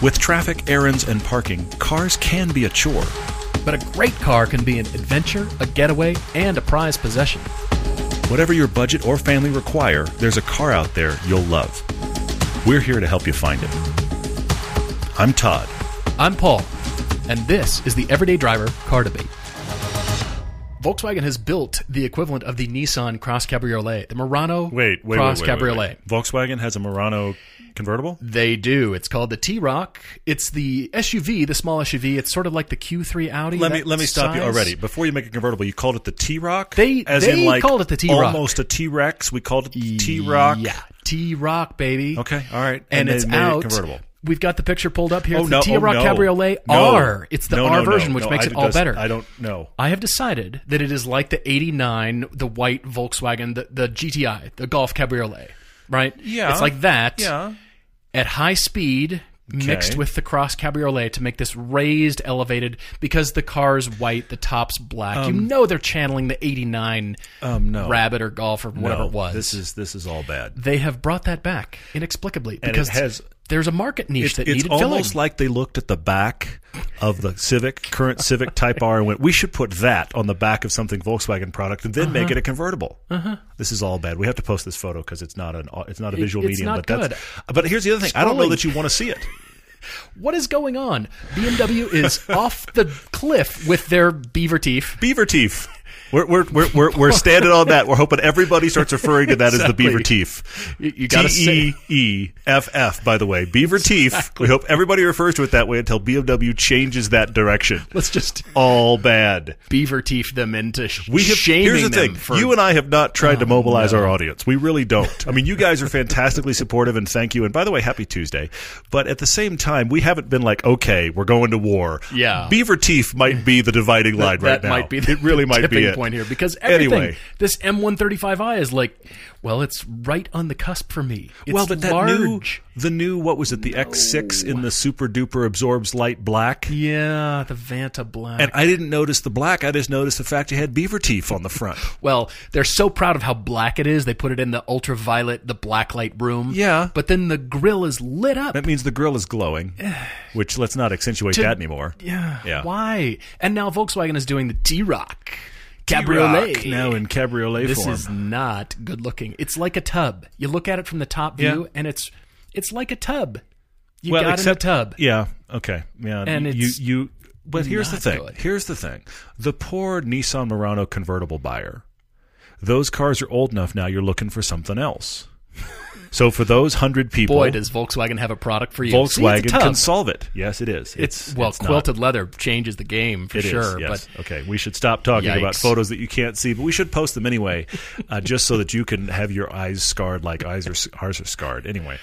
With traffic, errands, and parking, cars can be a chore. But a great car can be an adventure, a getaway, and a prized possession. Whatever your budget or family require, there's a car out there you'll love. We're here to help you find it. I'm Todd. I'm Paul, and this is the Everyday Driver Car Debate. Volkswagen has built the equivalent of the Nissan Cross Cabriolet, the Murano Wait, wait, Cross wait, wait, wait, Cabriolet. wait. Volkswagen has a Murano convertible? They do. It's called the T-Roc. It's the SUV, the small SUV. It's sort of like the Q3 Audi. Let me let me stop you already. Before you make it convertible, you called it the T-Roc? They- As they in like called it the T-Roc. Almost a T-Rex. We called it the T-Roc. Yeah, T-Roc, baby. Okay, all right. And, they it's it out. convertible. We've got the picture pulled up here. Oh It's no! the T-Roc oh, no. Cabriolet No. R. It's the No, R version, which makes I it all better. I don't know. I have decided that it is like the 89, the white Volkswagen, the, the GTI, the Golf Cabriolet, right? Yeah. It's like that Yeah. At high speed mixed with the Cross Cabriolet to make this raised, elevated, because the car's white, the top's black. you know they're channeling the 89 Um, no. Rabbit or Golf or whatever No, it was. This is this is all bad. they have brought that back inexplicably And it because has- there's a market niche It's, that it's needed filling. It's almost like they looked at the back of the Civic, current Civic Type R, and went, "We should put that on the back of something Volkswagen product, and then Uh-huh. make it a convertible." This is all bad. We have to post this photo because it's not an it's not a visual it's medium. but that's but here's the other thing. I don't know that you want to see it. What is going on? BMW is off the cliff with their beaver teeth. Beaver teeth. We're, we're, we're, we're, we're standing on that. We're hoping everybody starts referring to that as the beaver teeth. You- you gotta T E E F F, by the way. Beaver teeth. We hope everybody refers to it that way until BMW changes that direction. Let's just All bad. beaver teeth them into sh- We have, shaming here's the thing. for Oh, you and I have not tried to oh, mobilize our audience. We really don't. I mean, you guys are fantastically supportive, and thank you. And by the way, happy Tuesday. But at the same time, we haven't been like, okay, we're going to war. Yeah. Beaver teeth might be the dividing line right that now. might be the, it really might be it. Point here because everything Anyway. this M135i is like well it's right on the cusp for me. It's well, but that new, large. the new, what was it, the X6 in the super duper absorbs light black? yeah, the Vanta Black. And I didn't notice the black. I just noticed the fact it had beaver teeth on the front. well, they're so proud of how black it is. They put it in the ultraviolet, the black light room. Yeah. But then the grill is lit up. That means the grill is glowing, which let's not accentuate To- that anymore. yeah. Yeah. Why? And now Volkswagen is doing the T-Roc T-Roc, Cabriolet. now in cabriolet form. this form. is not good looking. It's like a tub. You look at it from the top view, Yeah. and it's it's like a tub. You well, got except in a tub. Yeah. Okay. Yeah. And you it's you. But here's the thing. good. Here's the thing. The poor Nissan Murano convertible buyer. Those cars are old enough now. You're looking for something else. So for those hundred people, Boy, does Volkswagen have a product for you. See, it's Volkswagen tub. can solve it. Yes, it is. It's, well, it's not. quilted leather changes the game for It is, sure. yes. But okay, we should stop talking about photos that you can't see, but we should post them anyway, uh, just so that you can have your eyes scarred like eyes are, ours are scarred. Anyway,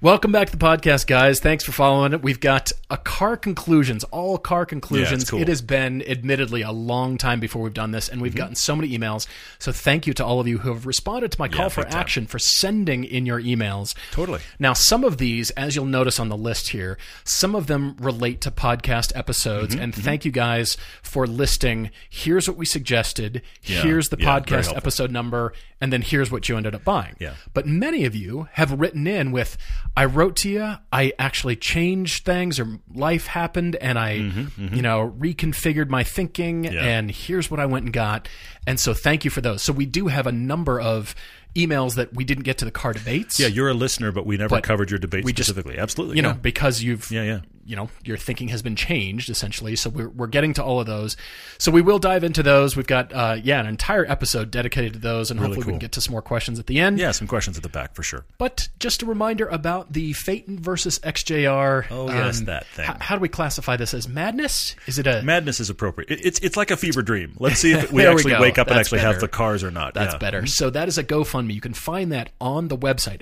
welcome back to the podcast, guys. Thanks for following it. We've got a car conclusions, all car conclusions. cool. It has been admittedly a long time before we've done this, and Mm-hmm. we've gotten so many emails. So thank you to all of you who have responded to my call for big time. action for sending in your emails. Totally. Now, some of these, as you'll notice on the list here, some of them relate to podcast episodes. Mm-hmm, and thank you guys for listing. Here's what we suggested. Yeah, Here's the yeah, podcast episode number. And then here's what you ended up buying. Yeah. But many of you have written in with, I wrote to you, I actually changed things, or life happened, and I, you know, reconfigured my thinking, Mm-hmm, Yeah. and here's what I went and got. And so thank you for those. So we do have a number of emails that we didn't get to the car debates. yeah, you're a listener, but we never But covered your debate we just- specifically. Absolutely, you know, because you've, Yeah, yeah. You know, your thinking has been changed essentially. So we're, we're getting to all of those. So we will dive into those. We've got, uh, yeah, an entire episode dedicated to those, and hopefully we can get to some more questions at the end. yeah, some questions at the back for sure. But just a reminder about the Phaeton versus XJR. Oh, yes, that thing. h- how do we classify this as madness? Is it a Madness is appropriate. It, it's it's like a fever dream. Let's see if we There we actually wake up and That's actually have the cars or not. That's Yeah. better. So that is a GoFundMe. You can find that on the website,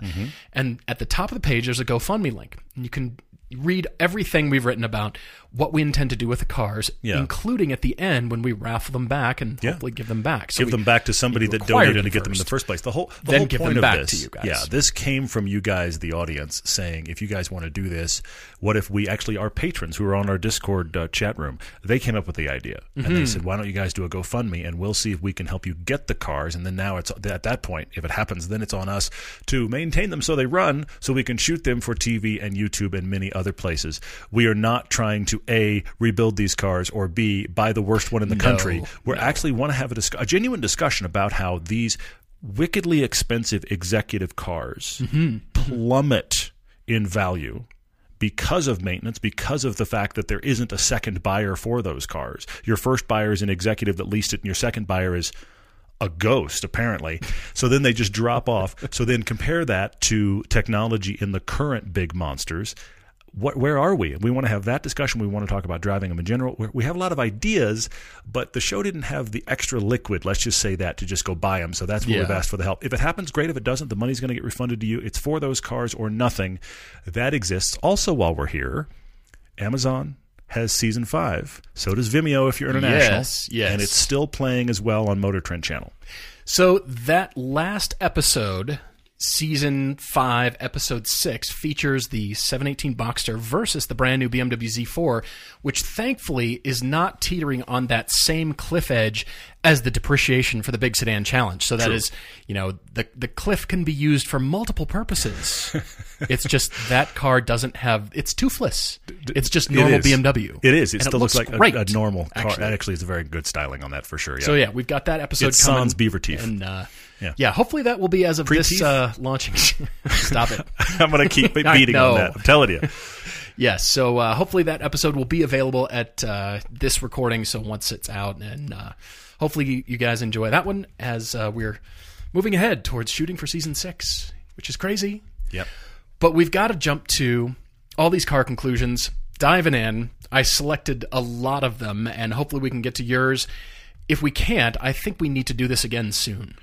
Mm-hmm. And at the top of the page, there's a GoFundMe link. And you can read everything we've written about what we intend to do with the cars, Yeah. including at the end when we raffle them back and Yeah. hopefully give them back. So give them back to somebody that donated to get them in the first. place. The whole the Then whole give them point of back this, to you guys. yeah, this came from you guys, the audience, saying if you guys want to do this, what if we actually our patrons who are on our Discord uh, chat room, they came up with the idea and Mm-hmm. they said, why don't you guys do a GoFundMe and we'll see if we can help you get the cars, and then now it's at that point, if it happens, then it's on us to maintain them so they run, so we can shoot them for TV and YouTube and many other places. We are not trying to a rebuild these cars or b buy the worst one in the country. We are actually want to have a, dis- a genuine discussion about how these wickedly expensive executive cars mm-hmm. plummet in value because of maintenance, because of the fact that there isn't a second buyer for those cars. Your first buyer is an executive that leased it, and your second buyer is a ghost, apparently. So then they just drop off. So then compare that to technology in the current big monsters. What, where are we? We want to have that discussion. We want to talk about driving them in general. We- We have a lot of ideas, but the show didn't have the extra liquid. Let's just say that to just go buy them. So that's where we've asked for the help. If it happens, great. If it doesn't, the money's going to get refunded to you. It's for those cars or nothing. That exists. Also, while we're here, Amazon has season five. So does Vimeo if you're international. Yes, yes. And it's still playing as well on Motor Trend Channel. So that last episode, season five, episode six, features the 718 Boxster versus the brand new BMW Z4, which thankfully is not teetering on that same cliff edge as the depreciation for the big sedan challenge. So that is, you know, the the cliff can be used for multiple purposes. it's just that car doesn't have it's toothless. It's just normal it is. BMW. It is. It still looks, like a, great, a normal car. actually. Actually, it's a very good styling on that for sure. Yeah. So yeah, we've got that episode It's coming. sans beaver teeth. And uh, Yeah. yeah. hopefully that will be as of this Pre-teeth? uh, launching. Stop it. I'm going to keep beating on that. I'm telling you. Yes, so uh, hopefully that episode will be available at uh, this recording. So once it's out, and uh, hopefully you- you guys enjoy that one as uh, we're moving ahead towards shooting for season six, which is crazy. Yep. But we've got to jump to all these car conclusions. Diving in, I selected a lot of them, and hopefully we can get to yours. If we can't, I think we need to do this again soon.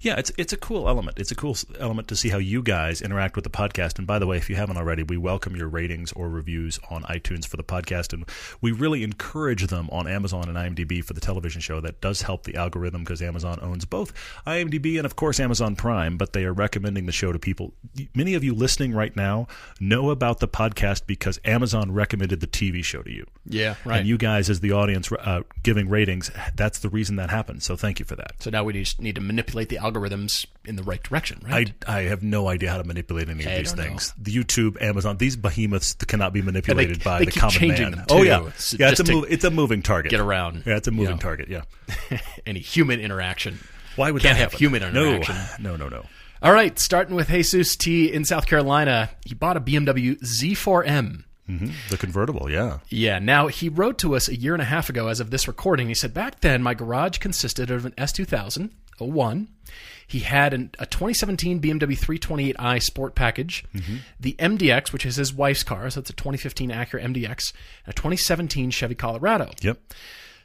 Yeah, it's it's a cool element. It's a cool element to see how you guys interact with the podcast. And by the way, if you haven't already, we welcome your ratings or reviews on iTunes for the podcast, and we really encourage them on Amazon and IMDb for the television show. That does help the algorithm because Amazon owns both IMDb and of course Amazon Prime. But they are recommending the show to people. Many of you listening right now know about the podcast because Amazon recommended the TV show to you. Yeah, right. And you guys, as the audience, uh, giving ratings, that's the reason that happened. So thank you for that. So now we just need to manipulate the algorithms in the right direction, right? I, I have no idea how to manipulate any of these don't know. things. The YouTube, Amazon, these behemoths cannot be manipulated by they the common man. oh yeah, so yeah. It's a move, it's a moving target. get around, Yeah, it's a moving you know. target. Yeah. any human interaction. Why would Can't that have human interaction. No, no, no, no. All right, starting with Jesus T in South Carolina. He bought a BMW Z4M. hmm The convertible. Yeah. Yeah, now he wrote to us a year and a half ago as of this recording. He said, Back then, my garage consisted of an S2000, 01. He had an, a 2017 BMW 328i Sport package, the MDX, which is his wife's car, so it's a 2015 Acura MDX, and a 2017 Chevy Colorado. Yep.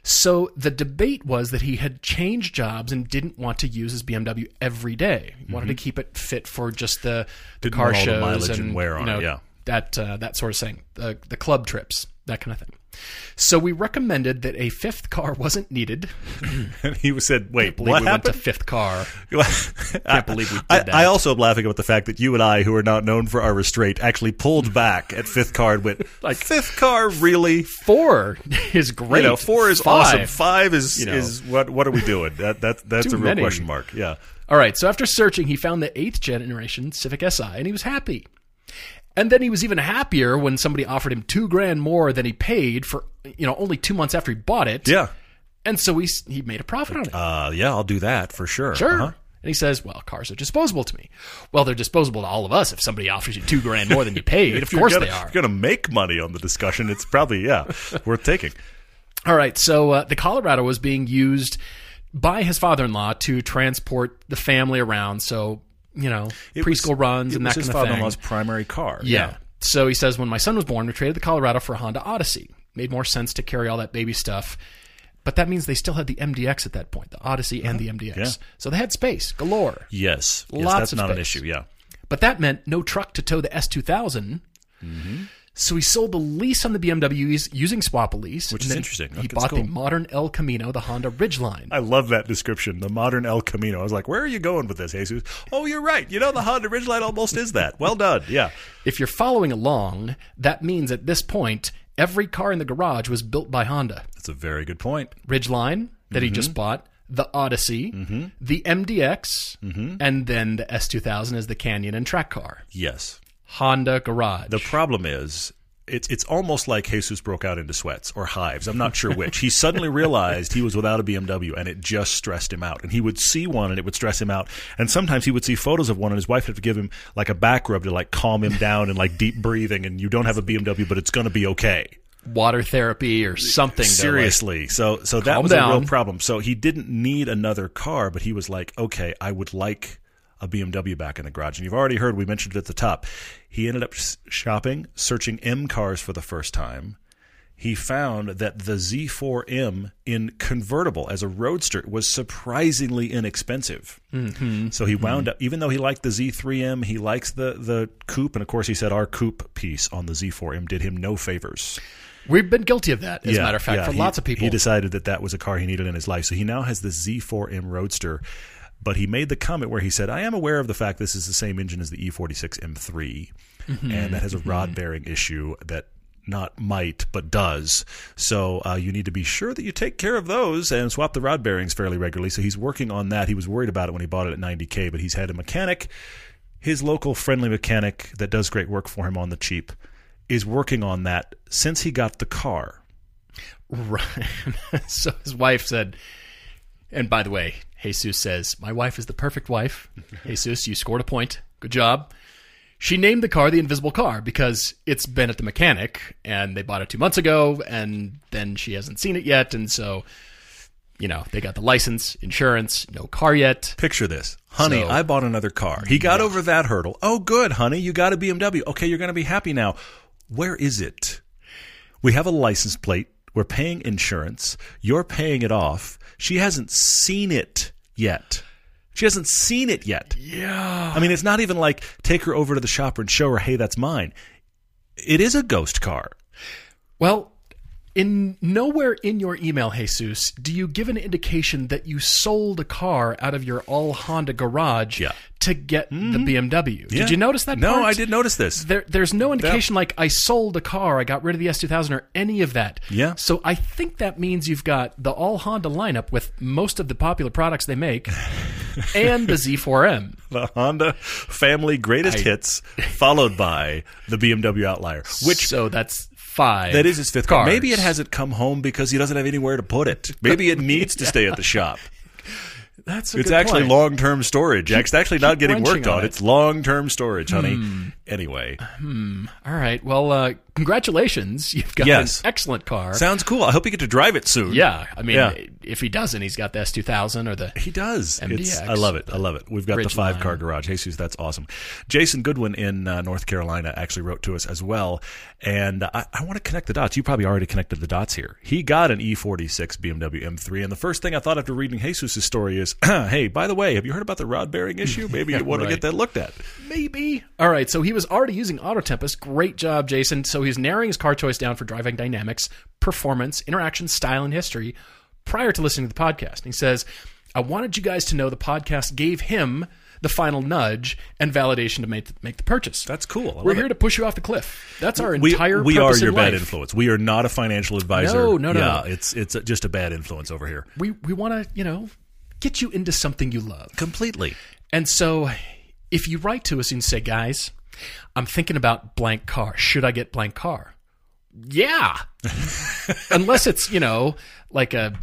So the debate was that he had changed jobs and didn't want to use his BMW every day. He wanted to keep it fit for just the, the car the shows mileage and, and wear you on know, it, yeah. that uh, that sort of thing, the the club trips, that kind of thing. So we recommended that a fifth car wasn't needed. And he said, "Wait, believe what we went to fifth car. Can't believe we did I, that. I also am laughing at the fact that you and I, who are not known for our restraint, actually pulled back at fifth car and went, Like- fifth car, really? Four is great. You know, four is Five. awesome. Five is You know. is what? What are we doing? That that that's Too a real many. question mark. Yeah. All right. So after searching, he found the eighth generation Civic Si, and he was happy. And then he was even happier when somebody offered him two grand more than he paid for, you know, only two months after he bought it. Yeah. And so he he made a profit on it. Uh, yeah, I'll do that for sure. Sure. Uh-huh. And he says, "Well, cars are disposable to me." Well, they're disposable to all of us if somebody offers you two grand more than you paid. of course gonna, they are. If you're going to make money on the discussion, it's probably yeah worth taking. All right, so uh, the Colorado was being used by his father-in-law to transport the family around. So you know, It preschool was- runs and that his kind of thing. His father-in-law's primary car. Yeah. So he says, when my son was born, we traded the Colorado for a Honda Odyssey. Made more sense to carry all that baby stuff. But that means they still had the MDX at that point, the Odyssey and the uh-huh. MDX. Yeah. So they had space galore. Yes. yes Lots that's of not an issue. Yeah. But that meant no truck to tow the S2000. So he sold the lease on the BMWs using Swap-A-Lease. Which is interesting. He that's bought the modern El Camino, the Honda Ridgeline. I love that description, the modern El Camino. I was like, where are you going with this, Jesus? Oh, you're right. You know, the Honda Ridgeline almost is that. Well done. Yeah. If you're following along, that means at this point, every car in the garage was built by Honda. That's a very good point. Ridgeline that he Mm-hmm. just bought, the Odyssey, the MDX, Mm-hmm. and then the S2000 is the Canyon and track car. Yes. Honda Garage. The problem is, it's it's almost like Jesus broke out into sweats or hives. I'm not sure which. He suddenly realized he was without a BMW, and it just stressed him out. And he would see one, and it would stress him out. And sometimes he would see photos of one, and his wife to give him like a back rub to like calm him down and like deep breathing. And you don't have a BMW, but it's going to be okay. Water therapy or something. to, like- Seriously. so so that was a real problem. So he didn't need another car, but he was like, okay, I would like a BMW back in the garage. And you've already heard we mentioned it at the top. He ended up shopping, searching M cars for the first time. He found that the Z4M in convertible as a roadster was surprisingly inexpensive. Mm-hmm. So he wound up, even though he liked the Z3M, he likes the the coupe, and of course he said our coupe piece on the Z4M did him no favors. We've been guilty of that, as a matter of fact, yeah, for he- lots of people. He decided that that was a car he needed in his life. So he now has the Z4M Roadster. But he made the comment where he said, I am aware of the fact this is the same engine as the E46 M3, Mm-hmm. and that has a rod bearing issue that not might, but does. So uh, you need to be sure that you take care of those and swap the rod bearings fairly regularly. So he's working on that. He was worried about it when he bought it at 90K, but he's had a mechanic, his local friendly mechanic that does great work for him on the cheap, is working on that since he got the car. Right. so his wife said, and by the way, Jesus says, My wife is the perfect wife. Jesus, you scored a point. Good job. She named the car the invisible car because it's been at the mechanic and they bought it two months ago and then she hasn't seen it yet. And so, you know, they got the license, insurance, no car yet. Picture this. Honey, So- I bought another car. He got over that hurdle. Oh, good, honey. You got a BMW. Okay, you're going to be happy now. Where is it? We have a license plate. We're paying insurance. You're paying it off. She hasn't seen it yet. She hasn't seen it yet. Yeah. I mean, it's not even like take her over to the shop and show her, hey, that's mine. It is a ghost car. Well, in nowhere in your email, Jesus, do you give an indication that you sold a car out of your all Honda garage Yeah. Mm-hmm. to get the BMW. Yeah. Did you notice that? No, part? I did notice this. There, there's no indication like I sold a car, I got rid of the S2000 or any of that. Yeah. So I think that means you've got the all Honda lineup with most of the popular products they make and the Z4M. the Honda family greatest I- hits, followed by the BMW Outlier, which so that's five. that is his fifth car. Maybe it hasn't come home because he doesn't have anywhere to put it. Maybe it needs to stay at the shop. That's a It's actually long term storage. It's actually not getting worked on on. it. It's long term storage, honey. Hmm. Anyway, All right. Well, uh, congratulations. You've got Yes. an excellent car. sounds cool. I hope you get to drive it soon. yeah. I mean, Yeah. if he doesn't, he's got the S2000 or the. He does. It's, MDX, I love it. I love it. We've got the five car garage. Jesus, that's awesome. Jason Goodwin in uh, North Carolina actually wrote to us as well. And I, I want to connect the dots. You probably already connected the dots here. He got an E46 BMW M3. And the first thing I thought after reading Jesus' story is hey, by the way, have you heard about the rod bearing issue? Maybe you want to get that looked at. Maybe. All right. So he was already using Auto Tempest. Great job, Jason. So he's narrowing his car choice down for driving dynamics, performance, interaction, style, and history prior to listening to the podcast. And he says, I wanted you guys to know the podcast gave him the final nudge and validation to make the, make the purchase. That's cool. I We're here it. to push you off the cliff. That's our we, entire we are your in bad life. influence. We are not a financial advisor. No, no, no. Yeah, it's it's just a bad influence over here. We we want to, you know, get you into something you love. Completely. And so if you write to us and say, guys, I'm thinking about blank car. Should I get blank car? Yeah. Unless it's, you know, like a,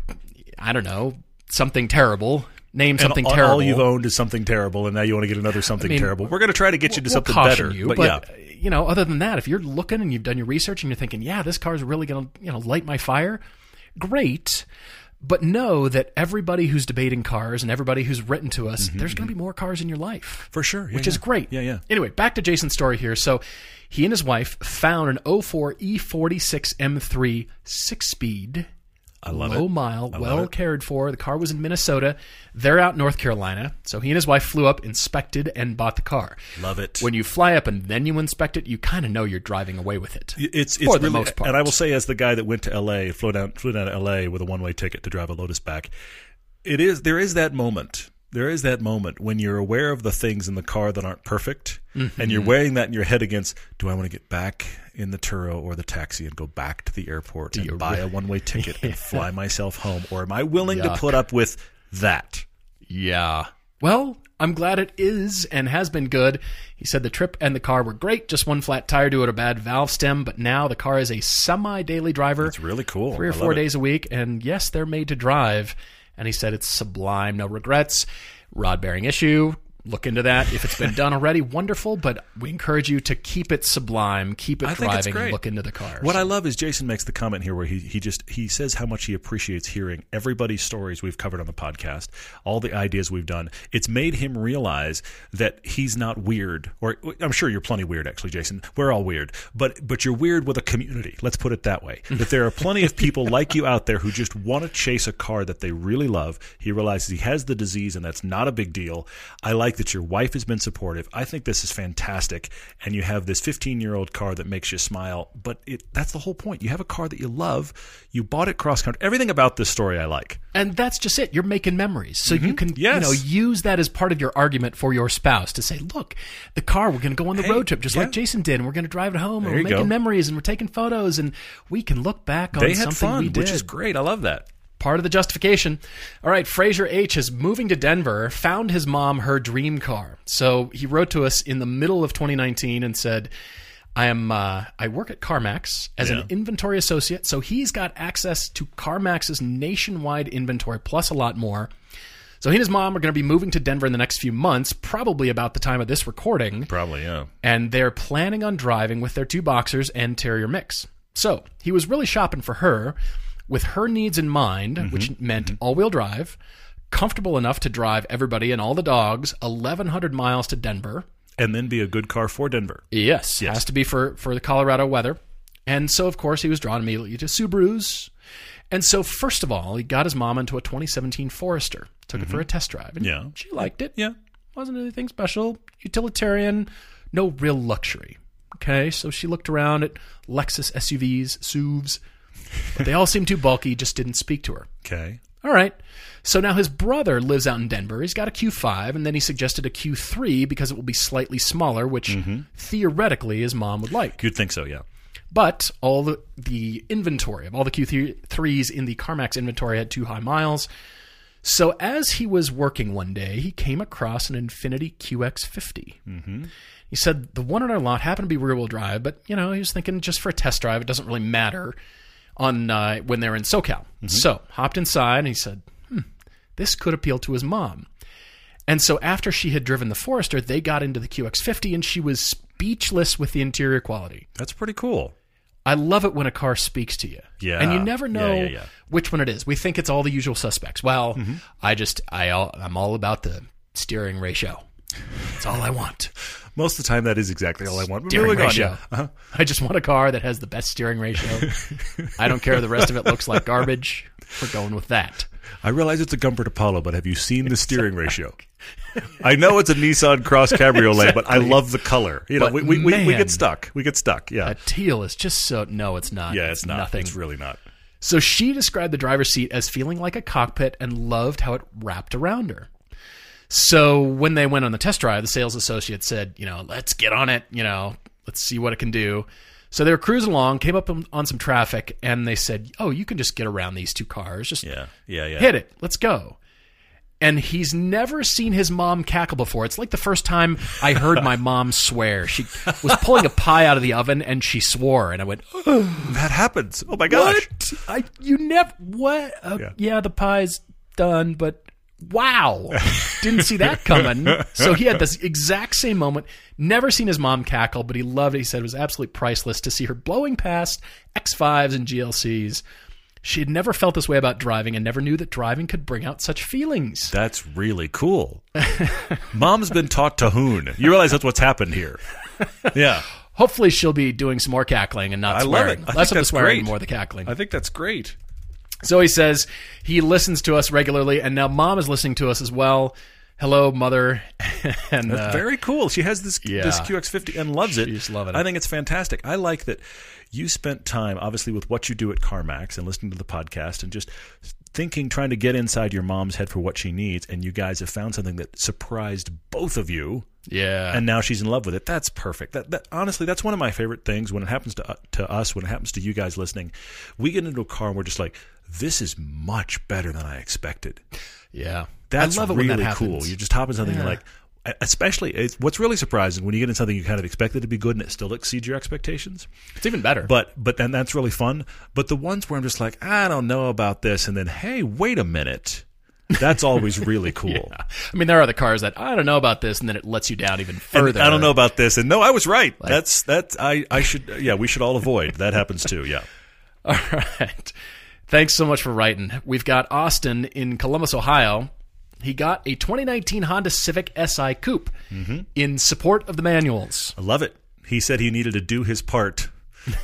I don't know, something terrible. Name something and all- terrible. all you've owned is something terrible, and now you want to get another something mean, terrible. We're going to try to get you to We'll something better. you, but, but, yeah, uh, you know, other than that, if you're looking and you've done your research and you're thinking, yeah, this car's really going to, you know, light my fire, great. But know that everybody who's debating cars and everybody who's written to us, there's going to be more cars in your life. for sure. Mm-hmm, Yeah, which is great. Yeah, yeah. Anyway, back to Jason's story here. So he and his wife found an 04 E46 M3 six speed I love low it. mile, love well cared for. The car was in Minnesota. They're out in North Carolina. So he and his wife flew up, inspected, and bought the car. Love it. When you fly up and then you inspect it, you kind of know you're driving away with it. It's it's For the really, most part. and I will say, as the guy that went to L.A., flew down, flew down to L.A. with a one way ticket to drive a Lotus back, it is there is that moment. There is that moment when you're aware of the things in the car that aren't perfect, Mm-hmm. and you're weighing that in your head against: Do I want to get back in the Turo or the taxi and go back to the airport you and buy a one way ticket and fly myself home, or am I willing Yuck. to put up with that? Yeah. Well, I'm glad it is and has been good. He said the trip and the car were great, just one flat tire due to a bad valve stem, but now the car is a semi daily driver. It's really cool. three or I four it. days a week, and yes, they're made to drive. And he said it's sublime, no regrets. Rod bearing issue. Look into that. If it's been done already, wonderful. But we encourage you to keep it sublime, keep it I driving, and look into the cars. What I love is Jason makes the comment here where he, he just he says how much he appreciates hearing everybody's stories we've covered on the podcast, all the ideas we've done. It's made him realize that he's not weird, or I'm sure you're plenty weird actually, Jason. We're all weird, but but you're weird with a community. Let's put it that way. that there are plenty of people like you out there who just want to chase a car that they really love. He realizes he has the disease and that's not a big deal. I like that your wife has been supportive. I think this is fantastic. And you have this 15 year old car that makes you smile. But it, that's the whole point. You have a car that you love. You bought it cross country. Everything about this story I like. And that's just it. You're making memories. So you can Mm-hmm. Yes. you know use that as part of your argument for your spouse to say, look, the car, we're going to go on the Hey, road trip just yeah. like Jason did, and we're going to drive it home, and we're making go. memories, and we're taking photos, and we can look back on They had something fun, we did. which is great. I love that. Part of the justification. All right, Fraser H is moving to Denver, found his mom her dream car. So he wrote to us in the middle of 2019 and said, I am uh, I work at CarMax as Yeah. an inventory associate, so he's got access to CarMax's nationwide inventory plus a lot more. So he and his mom are going to be moving to Denver in the next few months, probably about the time of this recording Probably, yeah. and they're planning on driving with their two boxers and Terrier mix. So he was really shopping for her with her needs in mind, Mm-hmm. which meant all wheel drive, comfortable enough to drive everybody and all the dogs 1,100 miles to Denver. And then be a good car for Denver. Yes, It has to be for, for the Colorado weather. And so, of course, he was drawn immediately to Subarus. And so, first of all, he got his mom into a 2017 Forester, took it for a test drive. And Mm-hmm. Yeah. she liked it Yeah. wasn't anything special. Utilitarian, no real luxury. Okay, so she looked around at Lexus SUVs, SUVs, but they all seemed too bulky, just didn't speak to her. Okay. All right. So now his brother lives out in Denver. He's got a Q5, and then he suggested a Q3 because it will be slightly smaller, which theoretically his mom would like. You'd think so, yeah. But all the, the inventory of all the Q3s in the CarMax inventory had too high miles. So as he was working one day, he came across an Infiniti QX50. Mm-hmm. He said the one on our lot happened to be rear wheel drive, but you know he was thinking just for a test drive, it doesn't really matter on uh, when they're in SoCal. So hopped inside and he said, hmm, "This could appeal to his mom." And so after she had driven the Forester, they got into the QX50, and she was speechless with the interior quality. That's pretty cool. I love it when a car speaks to you. Yeah. And you never Yeah, know yeah, yeah. which one it is. We think it's all the usual suspects. Well, Mm-hmm. I just I all, I'm all about the steering ratio. That's all I want. Most of the time, that is exactly all I want. Steering moving on, ratio. yeah. Uh-huh. I just want a car that has the best steering ratio. I don't care if the rest of it looks like garbage. We're going with that. I realize it's a Gumpert Apollo, but have you seen the steering ratio? I know it's a Nissan Cross Cabriolet, but I love the color. You know, But we, we, we, we get stuck. We get stuck. Yeah. A teal is just so no, it's not. yeah, it's not. nothing. It's really not. So she described the driver's seat as feeling like a cockpit and loved how it wrapped around her. So when they went on the test drive, the sales associate said, you know, let's get on it, you know, let's see what it can do. So they were cruising along, came up on, some traffic, and they said, oh, you can just get around these two cars. Just Yeah. Yeah. Yeah. hit it. Let's go. And he's never seen his mom cackle before. It's like the first time I heard my mom swear. She was pulling a pie out of the oven and she swore, and I went, That happens. Oh my gosh. what? I you never what? Uh, Yeah. yeah. the pie's done, but wow, didn't see that coming. so he had this exact same moment. Never seen his mom cackle, but he loved it. He said it was absolutely priceless to see her blowing past X5s and GLCs. She had never felt this way about driving and never knew that driving could bring out such feelings. That's really cool. Mom's been taught to hoon. You realize that's what's happened here. Yeah. Hopefully, she'll be doing some more cackling and not I love swearing. it. I think Less of the swearing, great. more the cackling. I think that's great. So he says he listens to us regularly, and now mom is listening to us as well. Hello, mother. and uh, Very cool. She has this yeah. this QX50 and loves it. She's loving I think it's fantastic. I like that you spent time, obviously, with what you do at CarMax and listening to the podcast and just thinking, trying to get inside your mom's head for what she needs. And you guys have found something that surprised both of you. yeah, and now she's in love with it. That's perfect. That, that honestly, that's one of my favorite things when it happens to uh, to us, when it happens to you guys listening. We get into a car and we're just like, this is much better than I expected. yeah. That's I love it really when that cool. You just hop in something Yeah. you're like. Especially, it's, what's really surprising when you get in something you kind of expected to be good and it still exceeds your expectations. It's even better. But but then that's really fun. But the ones where I'm just like, I don't know about this, and then hey, wait a minute, that's always really cool. I mean, there are the cars that I don't know about this, and then it lets you down even And further. I don't know about this, and no, I was right. that's that's I I should yeah we should all avoid that happens too. Yeah, All right. Thanks so much for writing. We've got Austin in Columbus, Ohio. He got a 2019 Honda Civic Si Coupe Mm-hmm. in support of the manuals. I love it. He said he needed to do his part.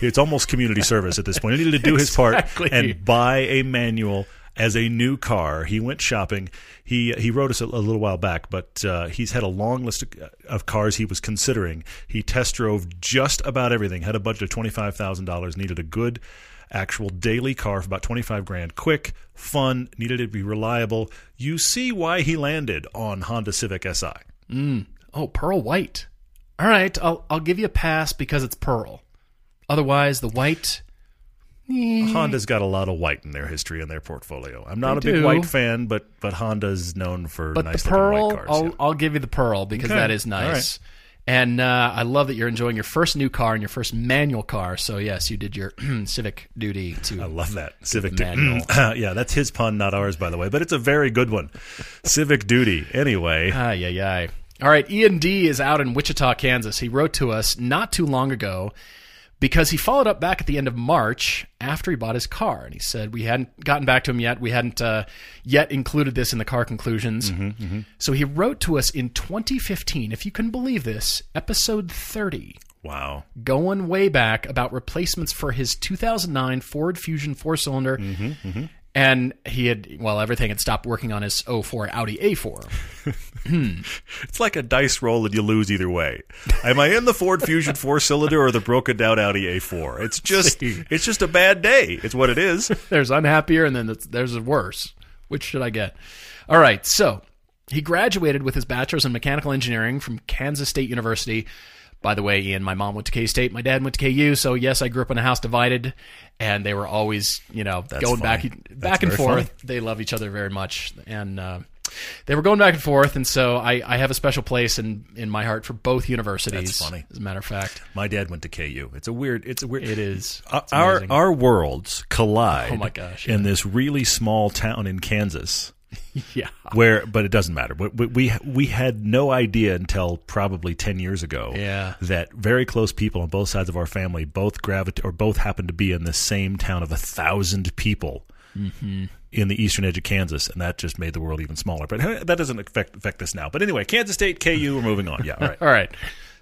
It's almost community service at this point. He needed to do his Exactly. part and buy a manual as a new car. He went shopping. He he wrote us a, a little while back, but uh, he's had a long list of, of cars he was considering. He test drove just about everything. Had a budget of twenty five thousand dollars. Needed a good actual daily car for about 25 grand quick fun needed to be reliable you see why he landed on honda civic si mm. Oh, pearl white. All right, I'll I'll give you a pass because it's pearl. Otherwise, the white. Eh. Honda's got a lot of white in their history and their portfolio. I'm not They a big do. white fan, but but Honda's known for But nice the pearl, white cars. I'll yeah. I'll give you the pearl because Okay. that is nice. And uh, I love that you're enjoying your first new car and your first manual car. So yes, you did your civic duty to I love that Civic manual. Duty. yeah, that's his pun, not ours, by the way. But it's a very good one. Civic Duty. Anyway, Ay, ay, ay. All right, Ian D is out in Wichita, Kansas. He wrote to us not too long ago because he followed up back at the end of March after he bought his car. And he said, We hadn't gotten back to him yet. We hadn't uh, yet included this in the car conclusions. Mm-hmm, mm-hmm. So he wrote to us in 2015, if you can believe this, episode 30, wow. going way back about replacements for his 2009 Ford Fusion four cylinder. Mm-hmm, And he had, well, everything had stopped working on his 04 Audi A4. It's like a dice roll, and you lose either way. Am I in the Ford Fusion four cylinder or the broken down Audi A4? It's just it's just a bad day. It's what it is. there's unhappier and then there's- worse. Which should I get? All right, so he graduated with his bachelor's in mechanical engineering from Kansas State University. By the way, Ian, my mom went to K State, my dad went to KU, so yes, I grew up in a house divided, and they were always, you know, going back funny. back That's and forth. funny. They love each other very much, and uh, they were going back and forth, and so I, I have a special place in in my heart for both universities. That's funny. as a matter of fact. My dad went to KU. It's a weird. It's a weird. It is. Uh, our amazing. our worlds collide. Oh my gosh, In this really small town in Kansas, yeah. where but it doesn't matter. We, we we had no idea until probably ten years ago. Yeah. that very close people on both sides of our family both gravitate or both happen to be in the same town of a thousand people. Mm-hmm. In the eastern edge of Kansas, and that just made the world even smaller. But that doesn't affect affect this now. But anyway, Kansas State, KU, we're moving on. Yeah, all right. All right.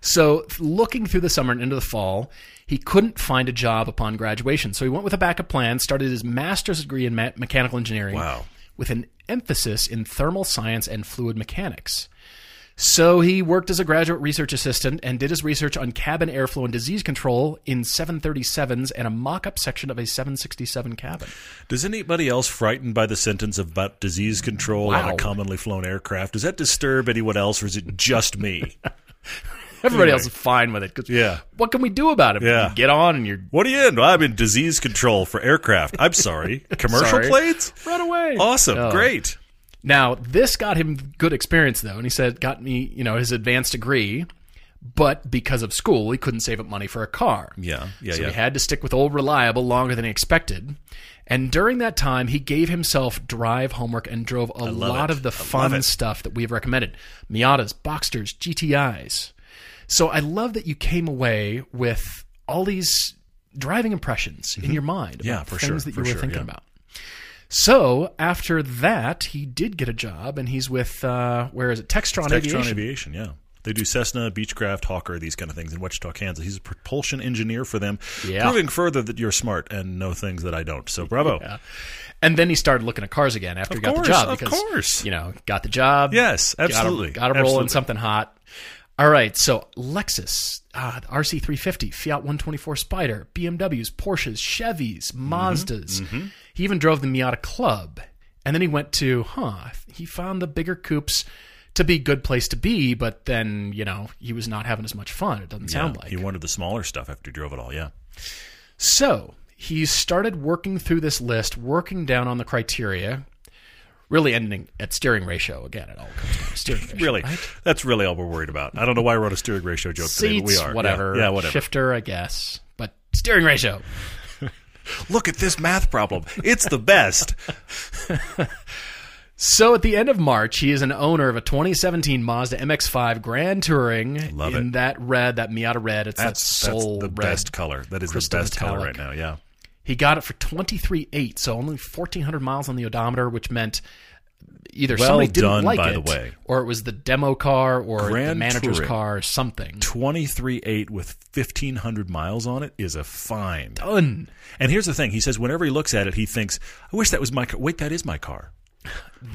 So, looking through the summer and into the fall, he couldn't find a job upon graduation. So, he went with a backup plan, started his master's degree in me- mechanical engineering Wow. with an emphasis in thermal science and fluid mechanics. So, he worked as a graduate research assistant and did his research on cabin airflow and disease control in 737s and a mock up section of a 767 cabin. Does anybody else frightened by the sentence about disease control on a commonly flown aircraft? Does that disturb anyone else, or is it just me? Everybody Anyway. else is fine with it. 'cause Yeah. What can we do about it? Yeah. You get on and you're What are you in? I'm in disease control for aircraft. I'm sorry. Commercial Sorry. planes? run away. Awesome. Oh. Great. Now, this got him good experience, though, and he said got me, you know, his advanced degree. But because of school, he couldn't save up money for a car. Yeah. Yeah. so yeah. he had to stick with old reliable longer than he expected. And during that time, he gave himself drive homework and drove a lot it. of the I fun stuff that we've recommended: Miatas, Boxsters, GTIs. So I love that you came away with all these driving impressions in your mind Mm-hmm. Yeah, for things sure, that you for were sure, thinking yeah. about. So after that, he did get a job, and he's with uh, where is it? Textron, Aviation. Textron Aviation. Aviation. Yeah. They do Cessna, Beechcraft, Hawker, these kind of things in Wichita, Kansas. He's a propulsion engineer for them, Yeah. proving further that you're smart and know things that I don't. So bravo. Yeah. And then he started looking at cars again after he got course, the job of because course. you know got the job. Yes, absolutely. Got to roll in Absolutely. something hot. All right, so Lexus, uh, the RC350, Fiat 124 Spider, BMWs, Porsches, Chevys, Mm-hmm. Mazdas. He even drove the Miata Club, and then he went to huh. He found the bigger coupes to be good place to be, but then you know he was not having as much fun. It doesn't sound like He wanted the smaller stuff after he drove it all. Yeah. so he started working through this list, working down on the criteria, really ending at steering ratio. Again, it all comes down to steering ratio. Really, right? that's really all we're worried about. I don't know why I wrote a steering ratio joke today, but we Seats, are. whatever. Yeah, yeah whatever. Shifter, I guess. But steering ratio. Look at this math problem. It's the best. So at the end of March, he is an owner of a 2017 Mazda MX-5 Grand Touring Love in it. that red, that Miata red. It's That's, that that's soul the red. best color. That is the best color right now. Yeah. He got it for 23.8, so only 1,400 miles on the odometer, which meant either Well somebody didn't done, like by it, the way. or it was the demo car, or the manager's Touring. car, or something. 23.8 with 1,500 miles on it is a fine. Done. And here's the thing. He says whenever he looks at it, he thinks, I wish that was my car. Wait, that is my car.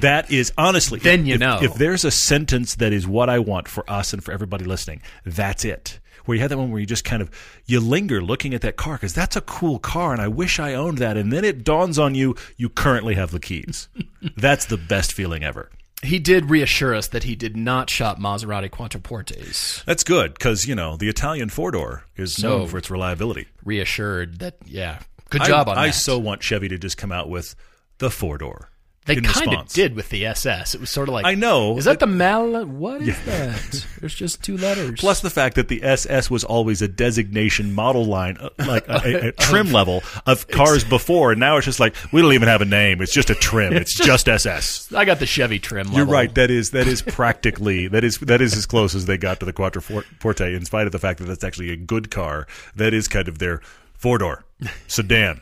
That is honestly. Then you if- know. If there's a sentence that is what I want for us and for everybody listening, that's it. Where you had that one where you just kind of you linger looking at that car because that's a cool car and I wish I owned that and then it dawns on you you currently have the keys. that's the best feeling ever. He did reassure us that he did not shop Maserati Quattroportes. That's good because you know the Italian four door is known for its reliability. Reassured that, yeah, good job I, on I that. so want Chevy to just come out with the four door. They kind of did with the SS. It was sort of like I know. Is that the Mal? What is that? There's just two letters. Plus the fact that the SS was always a designation model line, uh, like a, a- a trim level of cars before, and now it's just like we don't even have a name. It's just a trim. It's just SS. I got the Chevy trim. You're right. That is that is practically that is that is as close as they got to the Quattroporte. In spite of the fact that that's actually a good car, that is kind of their four door sedan.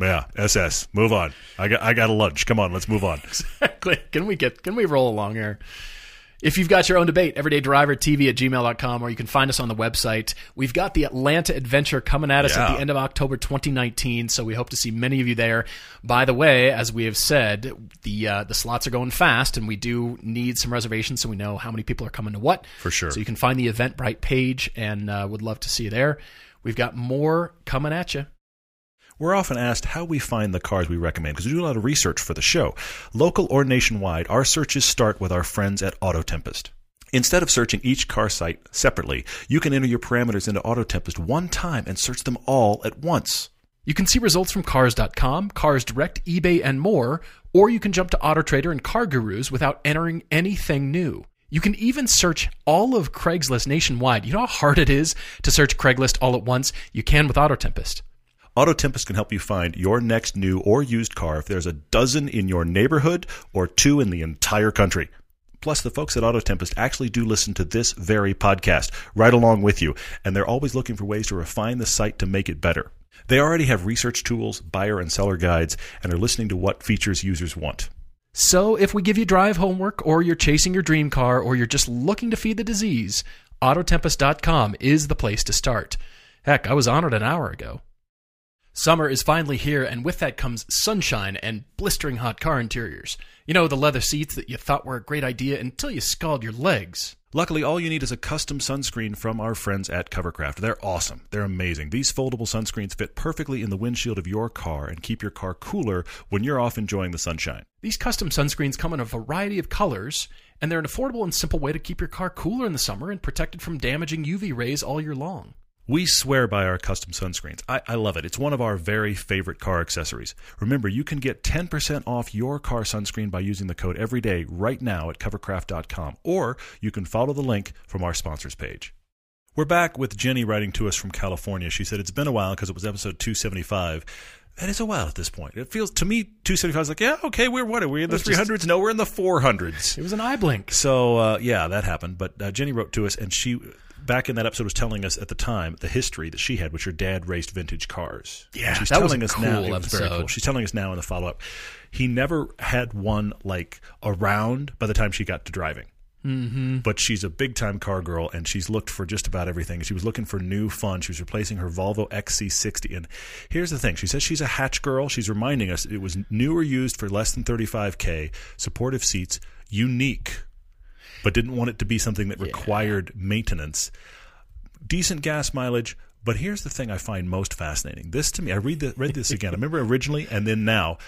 Yeah, SS. Move on. I got I got a lunch. Come on, let's move on. Exactly. Can we get can we roll along here? If you've got your own debate, everydaydrivertv at gmail.com, or you can find us on the website. We've got the Atlanta Adventure coming at us at the end of October 2019, so we hope to see many of you there. By the way, as we have said, the uh, the slots are going fast, and we do need some reservations so we know how many people are coming to what. For sure. So you can find the Eventbrite page, and uh, would love to see you there. We've got more coming at you. We're often asked how we find the cars we recommend because we do a lot of research for the show. Local or nationwide, our searches start with our friends at Auto Tempest. Instead of searching each car site separately, you can enter your parameters into Auto Tempest one time and search them all at once. You can see results from Cars.com, Cars Direct, eBay, and more, or you can jump to AutoTrader and Car Gurus without entering anything new. You can even search all of Craigslist nationwide. You know how hard it is to search Craigslist all at once? You can with. Auto Tempest can help you find your next new or used car if there's a dozen in your neighborhood or two in the entire country. Plus, the folks at Auto Tempest actually do listen to this very podcast right along with you, and they're always looking for ways to refine the site to make it better. They already have research tools, buyer and seller guides, and are listening to what features users want. So if we give you drive homework, or you're chasing your dream car, or you're just looking to feed the disease, Autotempest.com is the place to start. Heck, I was on it an hour ago. Summer is finally here, and with that comes sunshine and blistering hot car interiors. You know, the leather seats that you thought were a great idea until you scald your legs. Luckily, all you need is a custom sunscreen from our friends at Covercraft. They're awesome. They're amazing. These foldable sunscreens fit perfectly in the windshield of your car and keep your car cooler when you're off enjoying the sunshine. These custom sunscreens come in a variety of colors, and they're an affordable and simple way to keep your car cooler in the summer and protected from damaging UV rays all year long. We swear by our custom sunscreens. I, I love it. It's one of our very favorite car accessories. Remember, you can get 10% off your car sunscreen by using the code EVERYDAY right now at covercraft.com, or you can follow the link from our sponsors page. We're back with Jenny writing to us from California. She said it's been a while because it was episode 275. That is a while at this point. It feels to me 275 is like, yeah, okay, we're what are we in the It's just- 300s? No, we're in the 400s. It was an eye blink. So uh, yeah, that happened. But uh, Jenny wrote to us, and she back in that episode was telling us at the time the history that she had, which her dad raced vintage cars. Yeah, And she's that was telling a us now. cool It was very cool. She's telling us now in the follow up, he never had one like around by the time she got to driving. Mm-hmm. But she's a big time car girl, and she's looked for just about everything. She was looking for new fun. She was replacing her Volvo XC60. And here's the thing: she says she's a hatch girl. She's reminding us it was new or used for less than 35k, supportive seats, unique, but didn't want it to be something that required maintenance. Decent gas mileage. But here's the thing I find most fascinating. This to me, I read the, read this again. I remember originally and then now.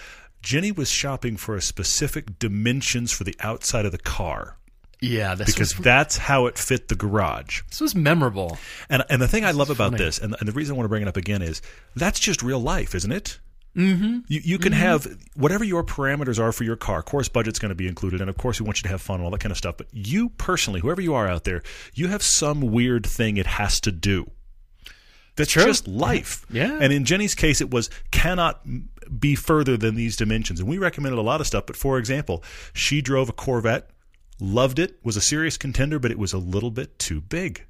Jenny was shopping for a specific dimensions for the outside of the car Yeah, this because was, that's how it fit the garage. this was memorable. And and the thing I love about funny. this, and, and the reason I want to bring it up again is that's just real life, isn't it? Mm-hmm. You you can have whatever your parameters are for your car. Of course, budget's going to be included, and of course, we want you to have fun and all that kind of stuff. But you personally, whoever you are out there, you have some weird thing it has to do. That's True. just life. Yeah. And in Jenny's case, it was cannot be further than these dimensions. And we recommended a lot of stuff. But for example, she drove a Corvette, loved it, was a serious contender, but it was a little bit too big.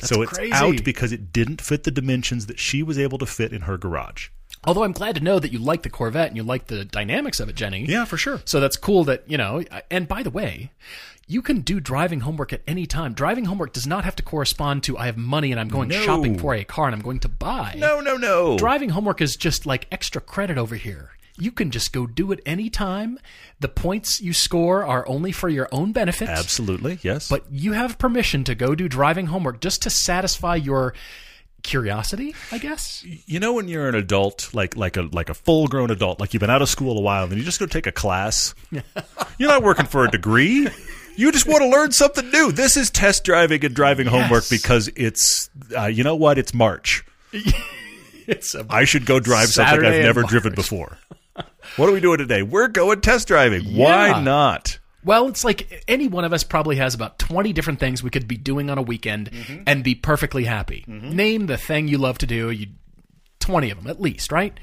so it's crazy. out because it didn't fit the dimensions that she was able to fit in her garage. Although I'm glad to know that you like the Corvette and you like the dynamics of it, Jenny. Yeah, for sure. So that's cool that, you know, and by the way, you can do driving homework at any time. Driving homework does not have to correspond to I have money and I'm going No. shopping for a car and I'm going to buy. No, no, no. Driving homework is just like extra credit over here. You can just go do it anytime. The points you score are only for your own benefit. Absolutely, yes. But you have permission to go do driving homework just to satisfy your curiosity, I guess. you know when you're an adult, like like a like a full grown adult, like you've been out of school a while, and then you just go take a class. you're not working for a degree. You just want to learn something new. This is test driving and driving homework because it's uh, you know what? It's March. It's a I should go drive something I've never March. driven before. What are we doing today? We're going test driving. Why not? Well, it's like any one of us probably has about 20 different things we could be doing on a weekend Mm-hmm. and be perfectly happy. Name the thing you love to do, you 20 of them at least, right?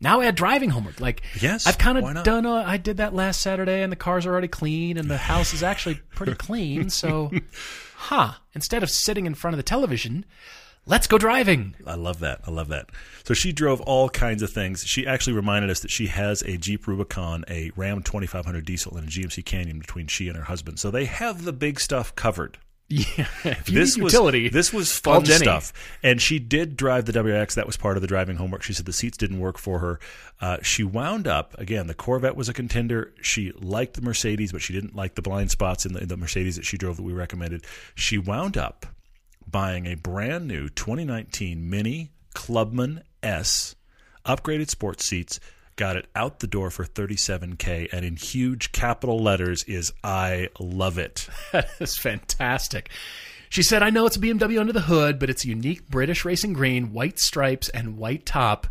Now add driving homework. Like Yes, I've kind of done a, I did that last Saturday and the car's are already clean and the house is actually pretty clean, so huh, instead of sitting in front of the television, let's go driving. I love that. I love that. So she drove all kinds of things. She actually reminded us that she has a Jeep Rubicon, a Ram 2500 diesel, and a GMC Canyon between she and her husband. So they have the big stuff covered. Yeah, this was utility. this was fun stuff, and she did drive the WRX. That was part of the driving homework. She said the seats didn't work for her. Uh, she wound up again. The Corvette was a contender. She liked the Mercedes, but she didn't like the blind spots in the, in the Mercedes that she drove that we recommended. She wound up buying a brand new 2019 Mini Clubman S, upgraded sports seats. Got it out the door for 37k, and in huge capital letters is "I love it." That's fantastic. She said, I know it's a BMW under the hood, but it's unique British racing green, white stripes, and white top.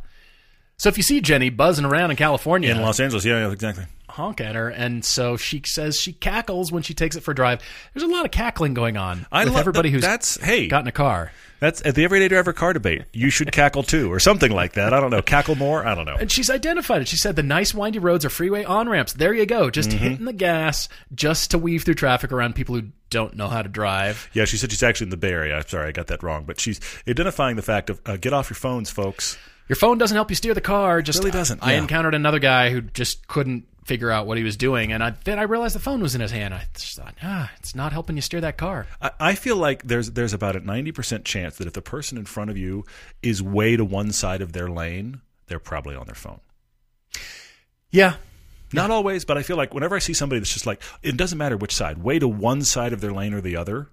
So if you see Jenny buzzing around in California, In Los Angeles, yeah, yeah, exactly. honk at her. And so she says she cackles when she takes it for a drive. There's a lot of cackling going on I with everybody that- who's that's hey gotten a car. that's at the everyday driver car debate. You should cackle too, or something like that. I don't know. Cackle more. I don't know. And she's identified it. She said the nice windy roads are freeway on ramps. There you go. Just Mm-hmm. hitting the gas just to weave through traffic around people who don't know how to drive. Yeah, she said she's actually in the Bay Area. I'm sorry, I got that wrong. But she's identifying the fact of uh, get off your phones, folks. Your phone doesn't help you steer the car. Just Really doesn't, I yeah. encountered another guy who just couldn't figure out what he was doing, and I, then I realized the phone was in his hand. I just thought, ah, it's not helping you steer that car. I, I feel like there's there's about a ninety percent chance that if the person in front of you is way to one side of their lane, they're probably on their phone. Yeah, Not always, but I feel like whenever I see somebody that's just like, it doesn't matter which side, way to one side of their lane or the other.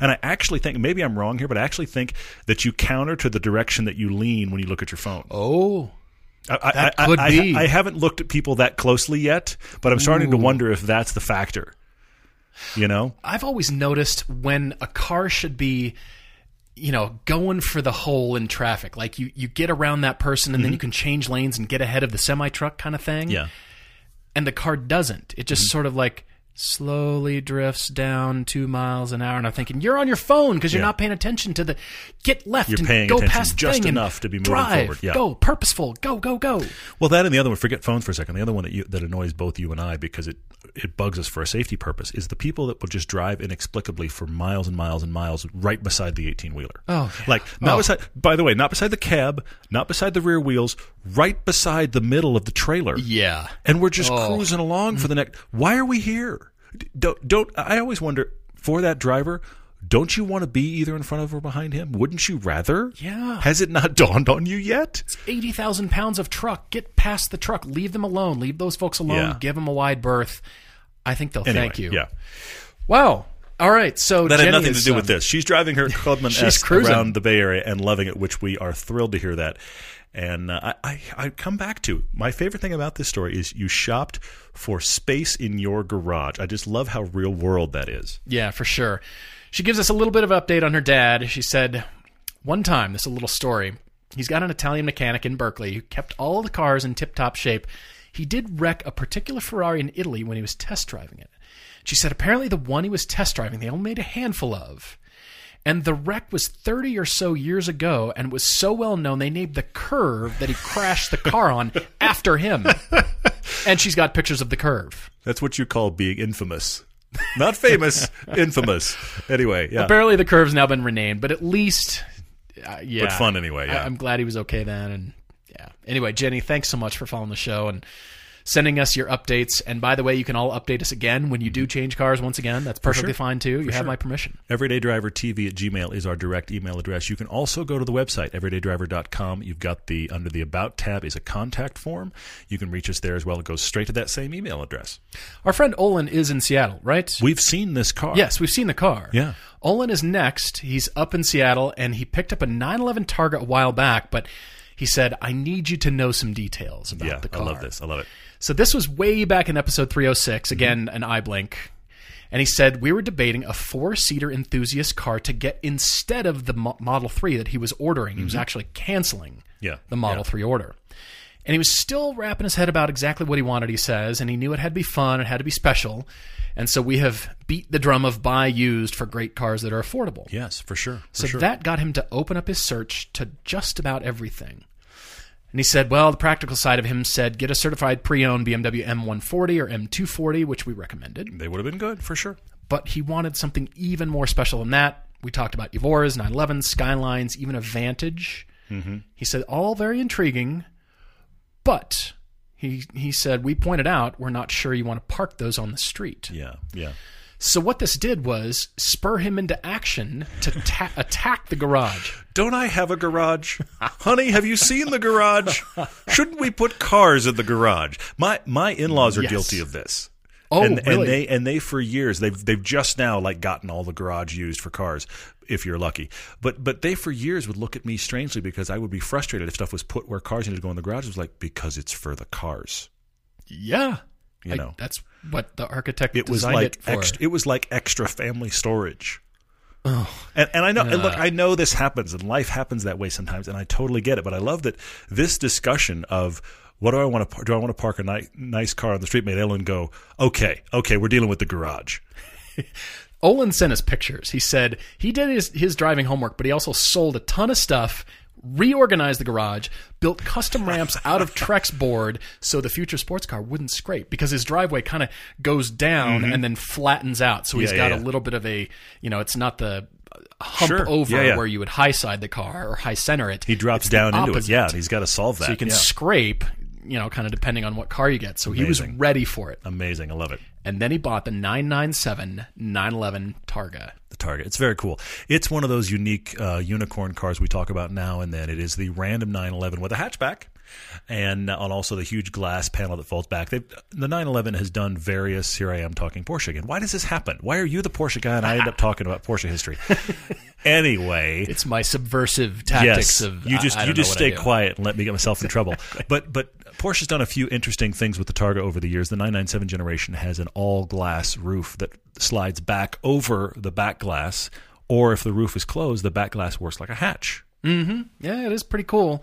And I actually think, maybe I'm wrong here, but I actually think that you counter to the direction that you lean when you look at your phone. Oh, I, That I- could I, be. I haven't looked at people that closely yet, but I'm starting to wonder if that's the factor. You know? I've always noticed when a car should be, you know, going for the hole in traffic. Like you, you get around that person, and then you can change lanes and get ahead of the semi truck kind of thing. Yeah. And the car doesn't. It Mm-hmm. just sort of like slowly drifts down two miles an hour, and I'm thinking you're on your phone because you're Yeah. not paying attention to the get left You're and paying go attention past just enough to be moving drive, forward. Yeah. Go purposeful, go go go. Well, that and the other one. Forget phones for a second. The other one that you, that annoys both you and I because it it bugs us for a safety purpose is the people that will just drive inexplicably for miles and miles and miles right beside the eighteen wheeler. Oh, yeah. like not Oh. beside. By the way, not beside the cab, not beside the rear wheels, right beside the middle of the trailer. Yeah. And we're just Oh. cruising along for the next. Why are we here? Don't don't. I always wonder for that driver. Don't you want to be either in front of or behind him? Wouldn't you rather? Yeah. Has it not dawned on you yet? It's 80,000 pounds of truck. Get past the truck. Leave them alone. Leave those folks alone. Yeah. Give them a wide berth. I think they'll Anyway, thank you. Yeah. Wow. All right. So That Jenny had nothing to do um, with this. She's driving her Clubman S cruising. around the Bay Area and loving it, which we are thrilled to hear that. And uh, I, I, come back to my favorite thing about this story is you shopped for space in your garage. I just love how real world that is. Yeah, for sure. She gives us a little bit of update on her dad. She said, one time, this is a little story. He's got an Italian mechanic in Berkeley who kept all the cars in tip top shape. He did wreck a particular Ferrari in Italy when he was test driving it. She said apparently the one he was test driving, they only made a handful of. And the wreck was 30 or so years ago and was so well known they named the curve that he crashed the car on after him. And she's got pictures of the curve. That's what you call being infamous. Not famous, infamous. Anyway, yeah. Apparently, the curve's now been renamed, but at least, uh, yeah. But fun anyway, yeah. I, am glad he was okay then, and yeah. Anyway, Jenny, thanks so much for following the show and sending us your updates. And by the way, you can all update us again when you do mm-hmm. change cars once again. That's perfectly sure. fine too. You have my permission. EverydayDriverTV at Gmail is our direct email address. You can also go to the website, everydaydriver.com. You've got the, under the About tab is a contact form. You can reach us there as well. It goes straight to that same email address. Our friend Olin is in Seattle, right? We've seen this car. Yes, we've seen the car. Yeah. Olin is next. He's up in Seattle, and he picked up a 911 Targa a while back, but he said, "I need you to know some details about Yeah, the car. I love this. I love it. So this was way back in episode 306. Mm-hmm. Again, an eye blink. And he said we were debating a four-seater enthusiast car to get instead of the Mo- Model 3 that he was ordering. He was mm-hmm. actually canceling Yeah, the Model yeah. 3 order. And he was still wrapping his head about exactly what he wanted, he says, and he knew it had to be fun, it had to be special. And so we have beat the drum of buy used for great cars that are affordable. Yes, for sure. For So sure. that got him to open up his search to just about everything. And he said, well, the practical side of him said, get a certified pre owned BMW M140 or M240, which we recommended. they would have been good for sure. But he wanted something even more special than that. We talked about Evoras, 911s, Skylines, even a Vantage. Mm-hmm. He said, all very intriguing, but he, he said, we pointed out we're not sure you want to park those on the street. Yeah, yeah. So what this did was spur him into action to ta- attack the garage. Don't I have a garage? Honey, have you seen the garage? Shouldn't we put cars in the garage? My my in-laws are Yes. guilty of this. Oh, and, really? and they and they for years they've they've just now like gotten all the garage used for cars if you're lucky. But but they for years would look at me strangely because I would be frustrated if stuff was put where cars needed to go in the garage. It was like because it's for the cars. Yeah, You know. that's what the architect It was like it for. extra, it was like extra family storage. Oh. And, and I know, and look, I know this happens, and life happens that way sometimes, and I totally get it. But I love that this discussion of what do I want to do? I want to park a ni- nice car on the street? Made Olin go, okay, okay, we're dealing with the garage. Olin sent us pictures. He said he did his, his driving homework, but he also sold a ton of stuff, reorganized the garage, built custom ramps out of Trex board so the future sports car wouldn't scrape because his driveway kind of goes down and then flattens out. So he's Mm-hmm. Yeah, got yeah, a little bit of a, you know, it's not the hump Sure. over Yeah, where you would high side the car or high center it. He drops It's down into it. Yeah, he's got to solve that. So you can scrape, you know, kind of depending on what car you get. So he was Amazing. ready for it. Amazing, I love it. And then he bought the 997 911 Targa. the Targa. It's very cool. It's one of those unique uh, unicorn cars we talk about now and then. It is the random 911 with a hatchback. And on also the huge glass panel that folds back. They've, the 911 has done various. Here I am talking Porsche again. Why does this happen? Why are you the Porsche guy and I end up talking about Porsche history? anyway, It's my subversive tactics yes, of you just you just stay quiet and let me get myself in trouble. But but Porsche's done a few interesting things with the Targa over the years. The 997 generation has an all glass roof that slides back over the back glass, or if the roof is closed, the back glass works like a hatch. Mm-hmm. Yeah, it is pretty cool.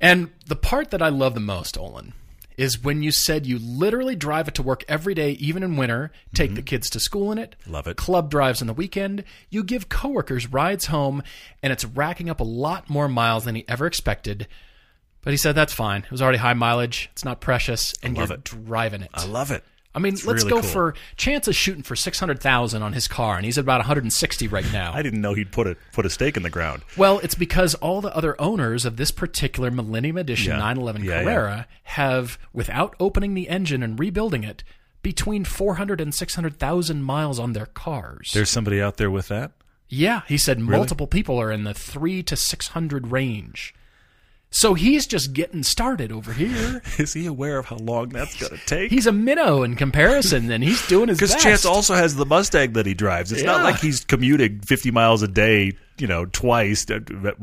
And the part that I love the most, Olin, is when you said you literally drive it to work every day, even in winter, take the kids to school in it. Mm-hmm. Love it. Club drives on the weekend. You give coworkers rides home, and it's racking up a lot more miles than he ever expected. But he said that's fine. It was already high mileage. It's not precious, and love you're it. driving it. I love it. I mean, It's let's really go cool. for Chance is shooting for six hundred thousand on his car, and he's at about one hundred and sixty right now. I didn't know he'd put a put a stake in the ground. Well, it's because all the other owners of this particular Millennium Edition Yeah. 911 Yeah, yeah. Carrera have, without opening the engine and rebuilding it, between 400 and 600,000 miles on their cars. There's somebody out there with that. yeah, he said multiple people are in the 3 to 600 range. So he's just getting started over here. Is he aware of how long that's going to take? he's a minnow in comparison, and he's doing his Because. Chance also has the Mustang that he drives. It's not like he's commuting 50 miles a day, you know, twice.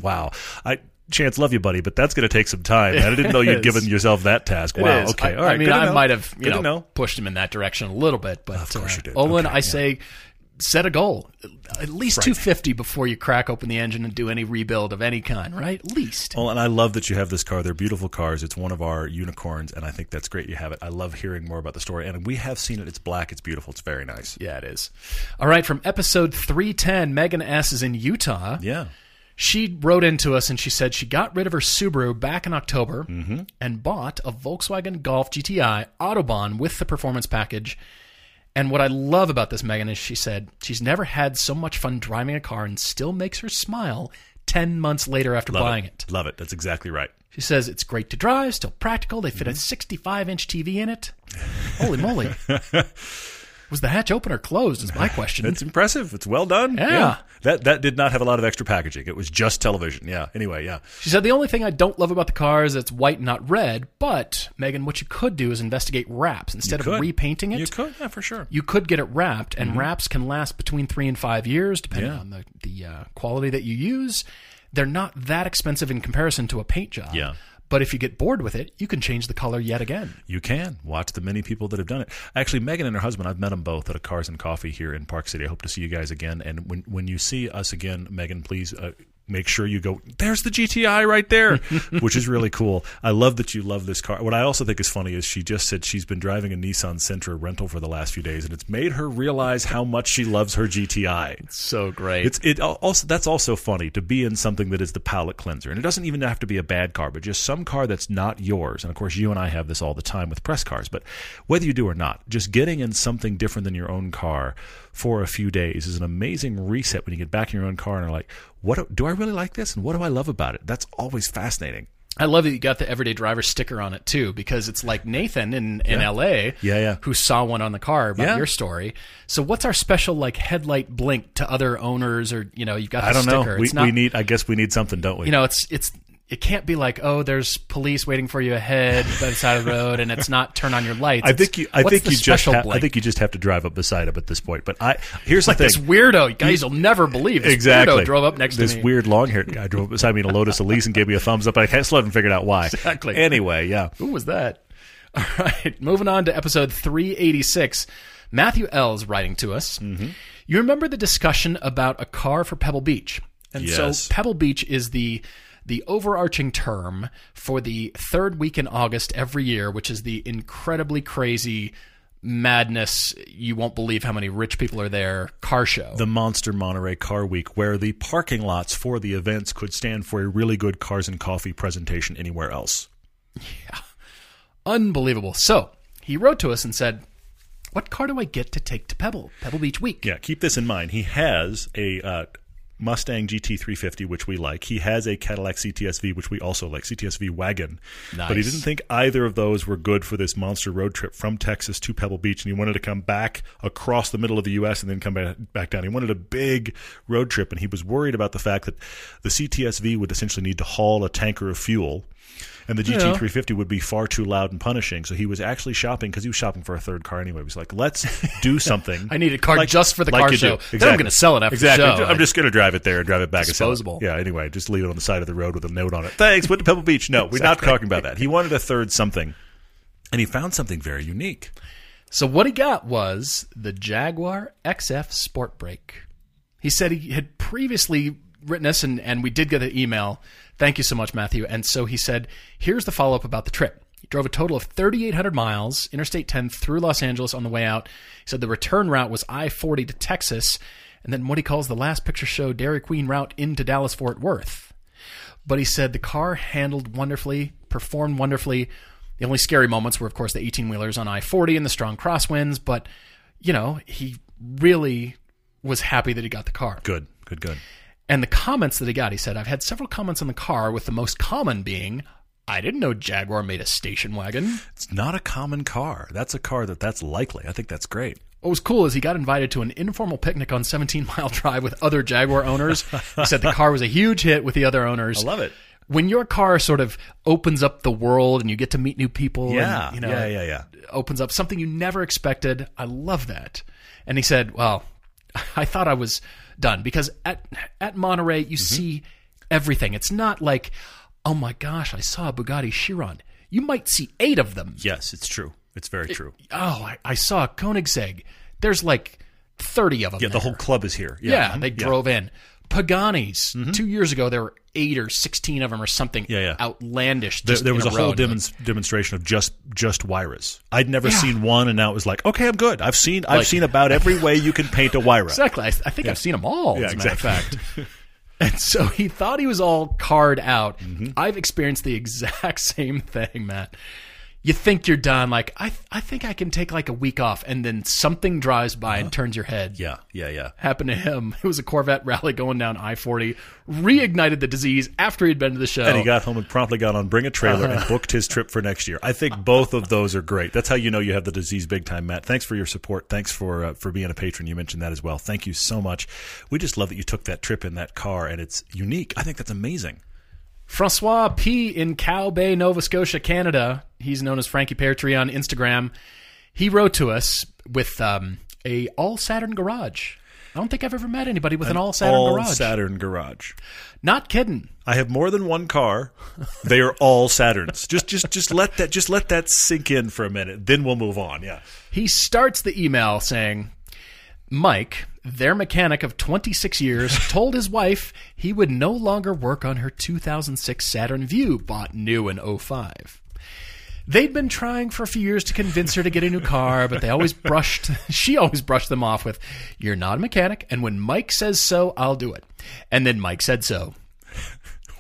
Wow. I Chance, love you, buddy, but that's going to take some time. I didn't know you'd given yourself that task. Wow. Okay. I, All right. I mean, I know. might have you know, know. pushed him in that direction a little bit, but Of course uh, you did. Olin, Okay, I yeah. say set a goal. At least 250 before you crack open the engine and do any rebuild of any kind, right? At least. Well, and I love that you have this car. They're beautiful cars. It's one of our unicorns, and I think that's great you have it. I love hearing more about the story. And we have seen it. It's black. It's beautiful. It's very nice. Yeah, it is. All right, from episode 310, Megan S. is in Utah. Yeah. She wrote into us and she said she got rid of her Subaru back in October mm-hmm. and bought a Volkswagen Golf GTI Autobahn with the performance package. And what I love about this, Megan, is she said she's never had so much fun driving a car and still makes her smile 10 months later after Love buying it. it. Love it. That's exactly right. She says it's great to drive, still practical. They fit a mm-hmm. 65 inch TV in it. Holy moly. Was the hatch open or closed? Is my question. It's impressive. It's well done. Yeah. That that did not have a lot of extra packaging. It was just television. Yeah. Anyway, yeah. She said the only thing I don't love about the car is it's white, not red. But Megan, what you could do is investigate wraps instead of repainting it. You could, yeah, for sure. you could get it wrapped, and wraps can last between three and five years, depending Yeah. on the the uh, quality that you use. They're not that expensive in comparison to a paint job. Yeah. But if you get bored with it, you can change the color yet again. You can watch the many people that have done it. Actually, Megan and her husband, I've met them both at a Cars and Coffee here in Park City. I hope to see you guys again. And when when you see us again, Megan, please uh, make sure you go. There's the GTI right there, which is really cool. I love that you love this car. What I also think is funny is she just said she's been driving a Nissan Sentra rental for the last few days, and it's made her realize how much she loves her GTI. So great. It's it also that's also funny to be in something that is the palate cleanser, and it doesn't even have to be a bad car, but just some car that's not yours. And of course, you and I have this all the time with press cars. But whether you do or not, just getting in something different than your own car for a few days is an amazing reset when you get back in your own car and are like, "What do- do I really like this? And what do I love about it?" That's always fascinating. I love that you got the everyday driver sticker on it too, because it's like Nathan in, in LA, Yeah, yeah. who saw one on the car about Yeah. your story. So what's our special like headlight blink to other owners, or you know, you've got the I don't sticker. know. We, not, we need. I guess we need something, don't we? you know, it's it's it can't be like oh, there's police waiting for you ahead by the side of the road, and it's not turn on your lights. I think you. I think you just. Ha- I think you just have to drive up beside him at this point. But I here's like the this thing. weirdo, you guys will never believe this exactly. weirdo drove up next this to me. weird long haired guy drove up beside me in a Lotus Elise and gave me a thumbs up. I still haven't figured out why. Exactly. Anyway, yeah. Who was that? All right, moving on to episode 386. Matthew L is writing to us. Mm-hmm. You remember the discussion about a car for Pebble Beach? And Yes. so Pebble Beach is the the overarching term for the third week in August every year, which is the incredibly crazy madness. You won't believe how many rich people are there. Car show. The Monster Monterey Car Week, where the parking lots for the events could stand for a really good cars and coffee presentation anywhere else. Yeah. Unbelievable. So he wrote to us and said, "What car do I get to take to Pebble Pebble Beach Week?" Yeah, keep this in mind. He has a uh, Mustang GT350, which we like. He has a Cadillac CTSV, which we also like, CTSV wagon. But he didn't think either of those were good for this monster road trip from Texas to Pebble Beach, and he wanted to come back across the middle of the U.S. and then come back down. He wanted a big road trip, and he was worried about the fact that the CTSV would essentially need to haul a tanker of fuel. And the GT350 would be far too loud and punishing. So he was actually shopping because he was shopping for a third car anyway. He was like, let's do something. I need a car Like- just for the like car do. show. Exactly. Then I'm going to sell it after exactly. the show. I'm just going to drive it there and drive it back Disposable. and sell it. Yeah, anyway, just leave it on the side of the road with a note on it. Thanks, went to Pebble Beach. No, we're not talking about that. He wanted a third something. And he found something very unique. So what he got was the Jaguar XF Sport Brake. He said he had previously written us, and, and we did get an email. Thank you so much, Matthew. And so he said, here's the follow up about the trip. He drove a total of 3,800 miles, Interstate 10 through Los Angeles on the way out. He said the return route was I 40 to Texas, and then what he calls the last picture show Dairy Queen route into Dallas Fort Worth. But he said the car handled wonderfully, performed wonderfully. The only scary moments were, of course, the 18 wheelers on I 40 and the strong crosswinds. But, you know, he really was happy that he got the car. Good, good, good. And the comments that he got, he said, I've had several comments on the car, with the most common being, I didn't know Jaguar made a station wagon. It's not a common car. That's a car that that's likely. I think that's great. What was cool is he got invited to an informal picnic on 17 Mile Drive with other Jaguar owners. He said the car was a huge hit with the other owners. I love it. When your car sort of opens up the world and you get to meet new people, Yeah, and, you know, yeah, yeah, yeah. opens up something you never expected. I love that. And he said, "Well, I thought I was done because at at Monterey you Mm-hmm. see everything. It's not like, oh my gosh, I saw a Bugatti Chiron. You might see eight of them. Yes, it's true. It's very true. Oh, I, I saw a Koenigsegg. There's like thirty of them. Yeah, the whole club is here. yeah, mhm, they drove in. Paganis. Two years ago, there were eight or sixteen of them, or something. Yeah, yeah. outlandish. There, there was a, row. whole And you're like, demons, demonstration of just just Huayras. I'd never Yeah. seen one, and now it was like, okay, I'm good. I've seen I've Like- seen about every way you can paint a Huayra. Exactly. I, I think I've seen them all. Yeah, as a matter of exactly. fact. And so he thought he was all card out. Mm-hmm. I've experienced the exact same thing, Matt. You think you're done, like I, I think I can take like a week off, and then something drives by and turns your head. Uh-huh. Yeah, yeah, yeah. Happened to him. It was a Corvette rally going down I forty, reignited the disease after he'd been to the show. And he got home and promptly got on Bring a Trailer and booked his trip for next year. I think both of those are great. That's how you know you have the disease big time, Matt. Thanks for your support. Thanks for uh, for being a patron. You mentioned that as well. Thank you so much. We just love that you took that trip in that car, and it's unique. I think that's amazing. Francois P. in Cow Bay, Nova Scotia, Canada. He's known as Frankie Pear Tree on Instagram. He wrote to us with um, a all Saturn garage. I don't think I've ever met anybody with an, all Saturn all garage. Saturn garage. Not kidding. I have more than one car. They are all Saturns. Just just just let that just let that sink in for a minute. Then we'll move on. Yeah. He starts the email saying, Mike, their mechanic of 26 years, told his wife he would no longer work on her 2006 Saturn Vue, bought new in 05. They'd been trying for a few years to convince her to get a new car, but they always brushed, she always brushed them off with, You're not a mechanic, and when Mike says so, I'll do it. And then Mike said so.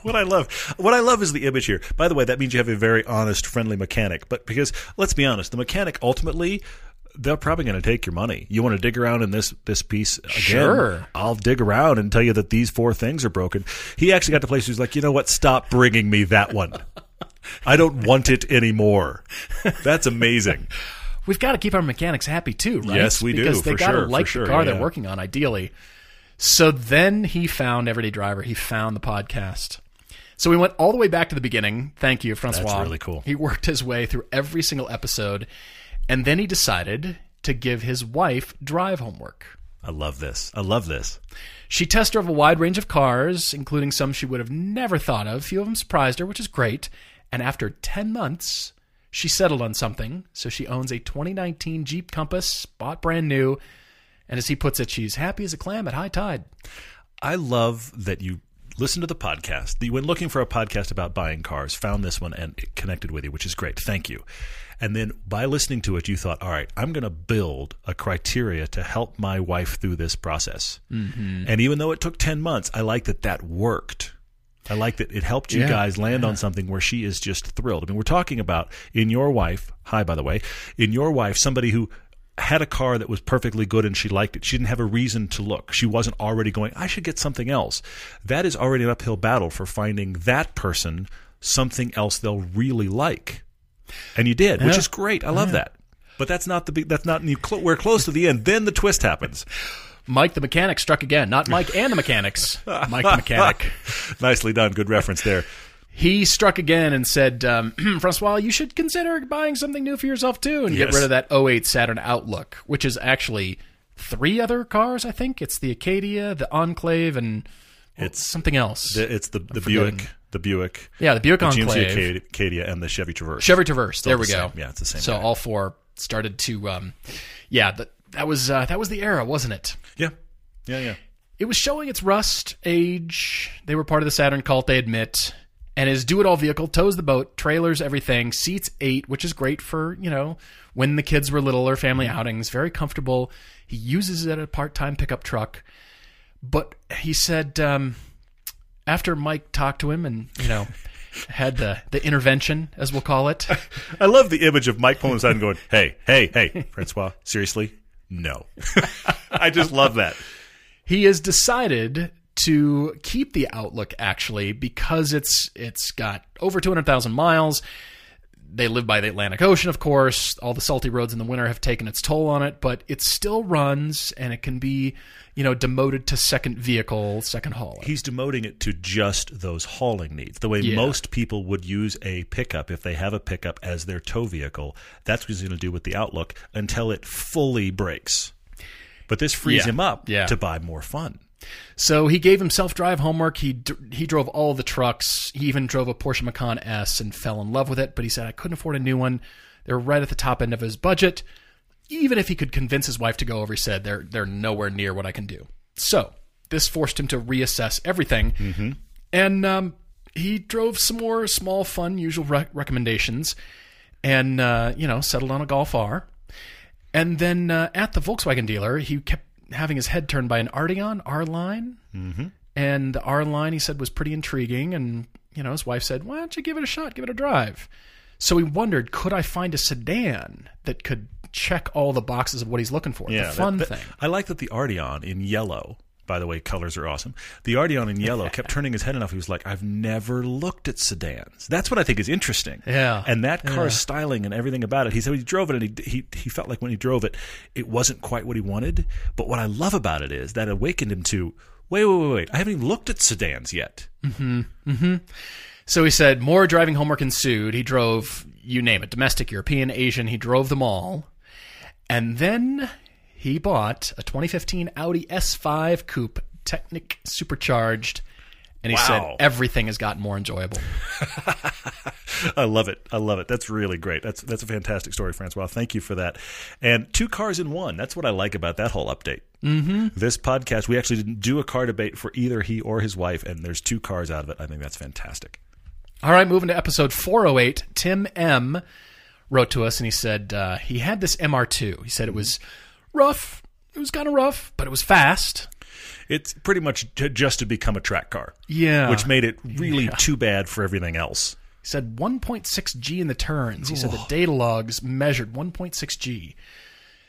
What I love, what I love is the image here. By the way, that means you have a very honest, friendly mechanic. But because let's be honest, the mechanic ultimately, they're probably going to take your money. You want to dig around in this this piece again? Sure. I'll dig around and tell you that these four things are broken. He actually got to place. He's like, you know what? Stop bringing me that one. I don't want it anymore. That's amazing. We've got to keep our mechanics happy too, right? Yes, we do, Because they got to sure, like sure, the car yeah. they're working on, ideally. So then he found Everyday Driver. He found the podcast. So we went all the way back to the beginning. Thank you, Francois. That's really cool. He worked his way through every single episode, and then he decided to give his wife drive homework. I love this. I love this. She test drove a wide range of cars, including some she would have never thought of. Few of them surprised her, which is great. And after 10 months, she settled on something. So she owns a 2019 Jeep Compass, bought brand new. And as he puts it, she's happy as a clam at high tide. I love that you listen to the podcast. That you went looking for a podcast about buying cars, found this one, and connected with you, which is great. Thank you. And then by listening to it, you thought, all right, I'm going to build a criteria to help my wife through this process. Mm-hmm. And even though it took 10 months, I like that that worked. I like that it helped you Yeah, guys land on something where she is just thrilled. I mean, we're talking about in your wife, hi, by the way, in your wife, somebody who had a car that was perfectly good and she liked it. She didn't have a reason to look. She wasn't already going, I should get something else. That is already an uphill battle for finding that person something else they'll really like. And you did, which is great. I love that. But that's not the big, that's not, cl- we're close to the end. Then the twist happens. Mike the mechanic struck again. Not Mike and the mechanics. Mike the mechanic. Nicely done. Good reference there. He struck again and said, um, Francois, you should consider buying something new for yourself too and get rid of that 08 Saturn Outlook, which is actually three other cars, I think. It's the Acadia, the Enclave, and It's- something else. It's the, the. Buick, the Buick, yeah, the Buick the GMC Enclave. Acadia, Acadia, and the Chevy Traverse. Chevy Traverse. There the we go. same. Yeah, it's the same So guy. all four started to, um, yeah, that that was uh, that was the era, wasn't it? Yeah. Yeah, yeah. It was showing its rust age. They were part of the Saturn cult, they admit. And his do-it-all vehicle tows the boat, trailers, everything. Seats eight, which is great for you know when the kids were little or family outings. Very comfortable. He uses it at a part-time pickup truck. But he said um, after Mike talked to him and you know had the the intervention, as we'll call it. I love the image of Mike pulling aside and going, "Hey, hey, hey, Francois, seriously, no." I just love that. he has decided to keep the Outlook actually because it's it's got over 200,000 miles. They live by the Atlantic Ocean, of course. All the salty roads in the winter have taken its toll on it, but it still runs and it can be, you know, demoted to second vehicle, second hauler. He's demoting it to just those hauling needs. The way Yeah. most people would use a pickup if they have a pickup as their tow vehicle. That's what he's going to do with the Outlook until it fully breaks. But this frees Yeah. him up Yeah. to buy more fun. So he gave himself drive homework. He he drove all the trucks. He even drove a Porsche Macan S and fell in love with it. But he said I couldn't afford a new one. They're right at the top end of his budget. Even if he could convince his wife to go over, he said they're they're nowhere near what I can do. So this forced him to reassess everything, and um, he drove some more small, fun, usual rec- recommendations, and uh, you know settled on a Golf R. And then uh, at the Volkswagen dealer, he kept having his head turned by an Arteon R line. Mm-hmm. And the R line, he said, was pretty intriguing. And, you know, his wife said, why don't you give it a shot, give it a drive? So he wondered, could I find a sedan that could check all the boxes of what he's looking for? the that- fun that- thing. I like that the Arteon in yellow. By the way, colors are awesome. The Arteon in yellow kept turning his head enough. He was like, "I've never looked at sedans." That's what I think is interesting. Yeah. And that car's styling and everything about it. He said he drove it and he, he he felt like when he drove it, it wasn't quite what he wanted. But what I love about it is that awakened him to, wait, wait, wait, wait. I haven't even looked at sedans yet. Hmm. Hmm. So he said more driving homework ensued. He drove, you name it, domestic, European, Asian. He drove them all. And then he bought a 2015 Audi S5 Coupe Technik Supercharged. And he Wow. said everything has gotten more enjoyable. I love it. I love it. That's really great. That's that's a fantastic story, Francois. Thank you for that. And two cars in one. That's what I like about that whole update. Mm-hmm. This podcast, we actually didn't do a car debate for either he or his wife, and there's two cars out of it. I think that's fantastic. All right, moving to episode 408. Tim M wrote to us and he said uh, he had this MR2. He said it was rough. It was kind of rough, but it was fast. It's pretty much j- just to become a track car, Yeah. which made it really too bad for everything else. He said 1.6 G in the turns. He said the data logs measured 1.6 G.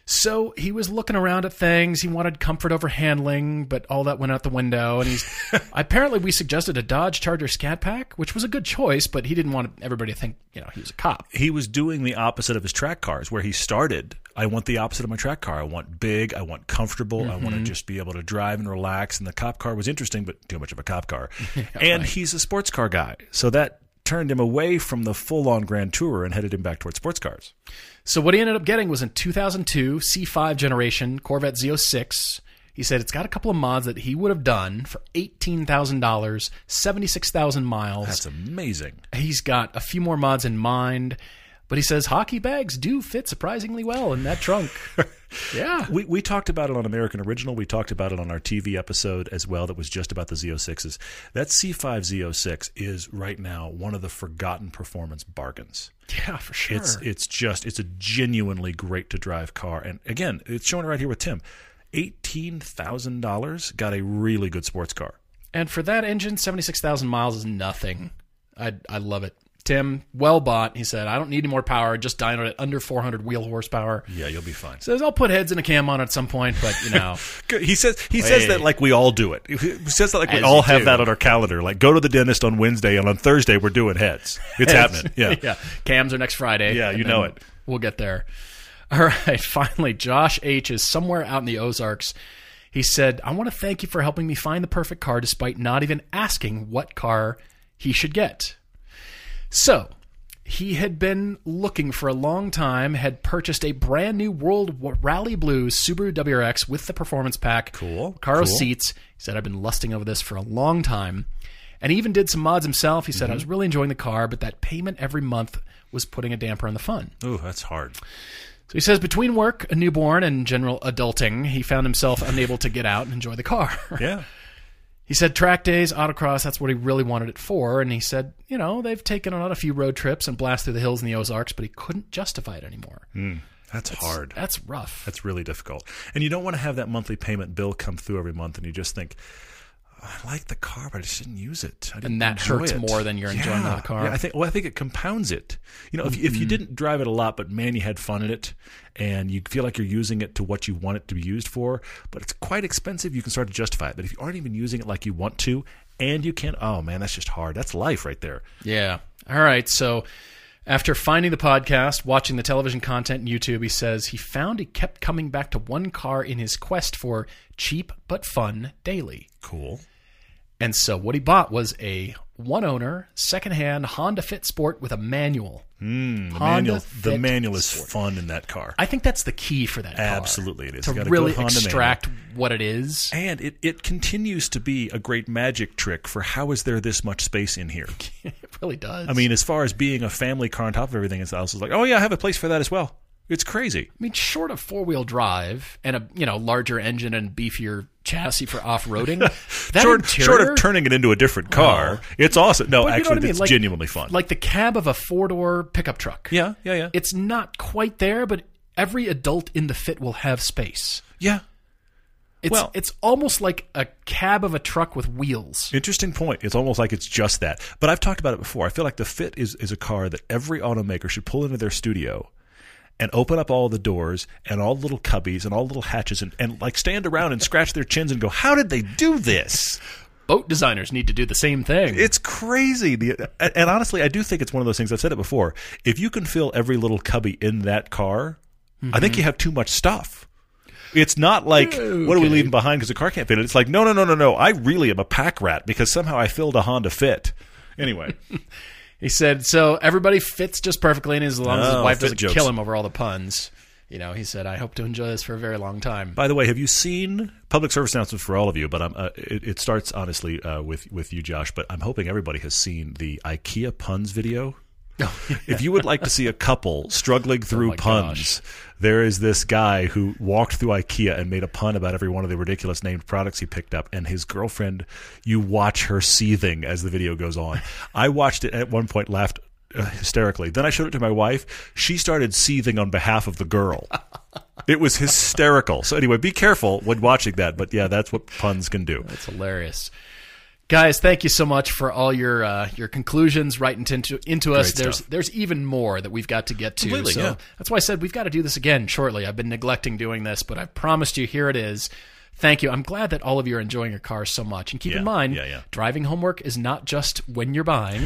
So he was looking around at things. He wanted comfort over handling, but all that went out the window. And he's apparently we suggested a Dodge Charger Scat Pack, which was a good choice, but he didn't want everybody to think you know he was a cop. He was doing the opposite of his track cars, where he started. I want the opposite of my track car. I want big. I want comfortable. I want to mm-hmm. just be able to drive and relax. And the cop car was interesting, but too much of a cop car. and he's a sports car guy, so that turned him away from the full-on Grand Tourer and headed him back towards sports cars. So what he ended up getting was in 2002 C5 generation Corvette Z06. He said it's got a couple of mods that he would have done for eighteen thousand dollars, seventy six thousand miles. That's amazing. He's got a few more mods in mind, but he says hockey bags do fit surprisingly well in that trunk. yeah. We, we talked about it on American Original. We talked about it on our TV episode as well that was just about the Z06s. That C5 Z06 is right now one of the forgotten performance bargains. Yeah, for sure. It's it's just it's a genuinely great to drive car. And again, it's showing right here with Tim. Eighteen thousand dollars got a really good sports car. and for that engine, 76,000 miles is nothing. I I love it. Tim, well bought. He said, I don't need any more power. Just dynoed at under 400 wheel horsepower. Yeah, you'll be fine. Says I'll put heads and a cam on at some point, but you know, He says he says that like we all do it. He says that like we As all have do. that on our calendar. Like go to the dentist on Wednesday and on Thursday we're doing heads. It's happening. Yeah. yeah. Cams are next Friday. Yeah, you know it. We'll get there. All right. Finally, Josh H is somewhere out in the Ozarks. He said, I want to thank you for helping me find the perfect car despite not even asking what car he should get. So, he had been looking for a long time, had purchased a brand new World Rally Blue Subaru WRX with the performance pack. Cool, Caro cool. seats. He said, I've been lusting over this for a long time. And he even did some mods himself. He said, I mm-hmm. was really enjoying the car, but that payment every month was putting a damper on the fun. Ooh, that's hard. So he says, between work, a newborn, and general adulting, he found himself unable to get out and enjoy the car. Yeah. He said track days, autocross, that's what he really wanted it for. And he said, you know, they've taken on a few road trips and blast through the hills in the Ozarks, but he couldn't justify it anymore. Mm, that's hard. That's rough. That's really difficult. And you don't want to have that monthly payment bill come through every month and you just think, I like the car, but I just didn't use it. I didn't And that hurts it. more than you're Yeah. the car. Yeah, I think. Well, I think it compounds it. You know, if, if you mm-hmm. didn't drive it a lot, but man, you had fun in it, and you feel like you're using it to what you want it to be used for, but it's quite expensive. You can start to justify it. But if you aren't even using it like you want to, and you can't, oh man, that's just hard. That's life right there. Yeah. All right. So after finding the podcast, watching the television content on YouTube, he says he found he kept coming back to one car in his quest for cheap but fun daily. Cool. And so what he bought was a one owner, secondhand Honda Fit Sport with a manual. Mm, the manual. The manual is Sport. fun in that car. I think that's the key for that car. Absolutely, it is. To You got a really Honda manual. extract what it is. And it, it continues to be a great magic trick for how is there this much space in here? really does. I mean, as far as being a family car on top of everything else, it's like, oh yeah, I have a place for that as well. It's crazy. I mean, short of four wheel drive and a you know larger engine and beefier chassis for off roading, Short, interior, short of turning it into a different car, oh. it's awesome. No, But you know actually, I mean? it's Like- genuinely fun. like the cab of a four door pickup truck. yeah, yeah, yeah, It's not quite there, but every adult in the fit will have space. yeah. It's Well- it's almost like a cab of a truck with wheels. Interesting point. It's almost like it's just that. But I've talked about it before. I feel like the Fit is, is a car that every automaker should pull into their studio and open up all the doors and all the little cubbies and all the little hatches and, and like stand around and scratch their chins and go, how did they do this? Boat designers need to do the same thing. It's crazy. The, and honestly, I do think it's one of those things. I've said it before. If you can fill every little cubby in that car, I think mm-hmm. you have too much stuff. It's not like what are we leaving behind because the car can't fit it. It's like no, no, no, no, no. I really am a pack rat because somehow I filled a Honda Fit. Anyway, he said so. Everybody fits just perfectly, and as long as his Oh, wife doesn't jokes. kill him over all the puns, you know, he said, "I hope to enjoy this for a very long time." by the way, have you seen public service announcements for all of you? But I'm, uh, it, it starts honestly uh, with with you, Josh. But I'm hoping everybody has seen the IKEA puns video. If you would like to see a couple struggling through Oh puns, there is this guy who walked through IKEA and made a pun about every one of the ridiculous named products he picked up. And his girlfriend, you watch her seething as the video goes on. I watched it at one point, laughed uh, hysterically. Then I showed it to my wife. She started seething on behalf of the girl. It was hysterical. So anyway, be careful when watching that. But yeah, that's what puns can do. That's hilarious. Guys, thank you so much for all your uh, your conclusions writing into into us. Great There's stuff. there's even more that we've got to get to. Completely, so yeah. that's why I said we've got to do this again shortly. I've been neglecting doing this, but I promised you here it is. Thank you. I'm glad that all of you are enjoying your cars so much. And keep Yeah, in mind, yeah, yeah. driving homework is not just when you're buying.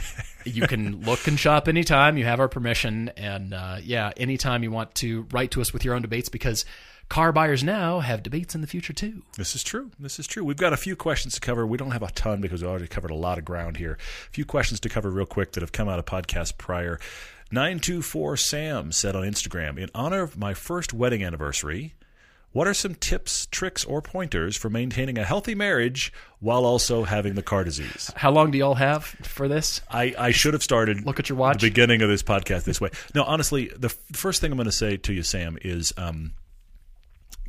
you can look and shop anytime. You have our permission. And uh, yeah, anytime you want to write to us with your own debates because car buyers now have debates in the future too. This is true. This is true. We've got a few questions to cover. We don't have a ton because we already covered a lot of ground here. A few questions to cover real quick that have come out of podcasts prior. 924 Sam said on Instagram, in honor of my first wedding anniversary, what are some tips, tricks, or pointers for maintaining a healthy marriage while also having the car disease? How long do y'all have for this? I, I should have started Look at your watch. the beginning of this podcast this way. No, honestly, the f- first thing I'm going to say to you, Sam, is um,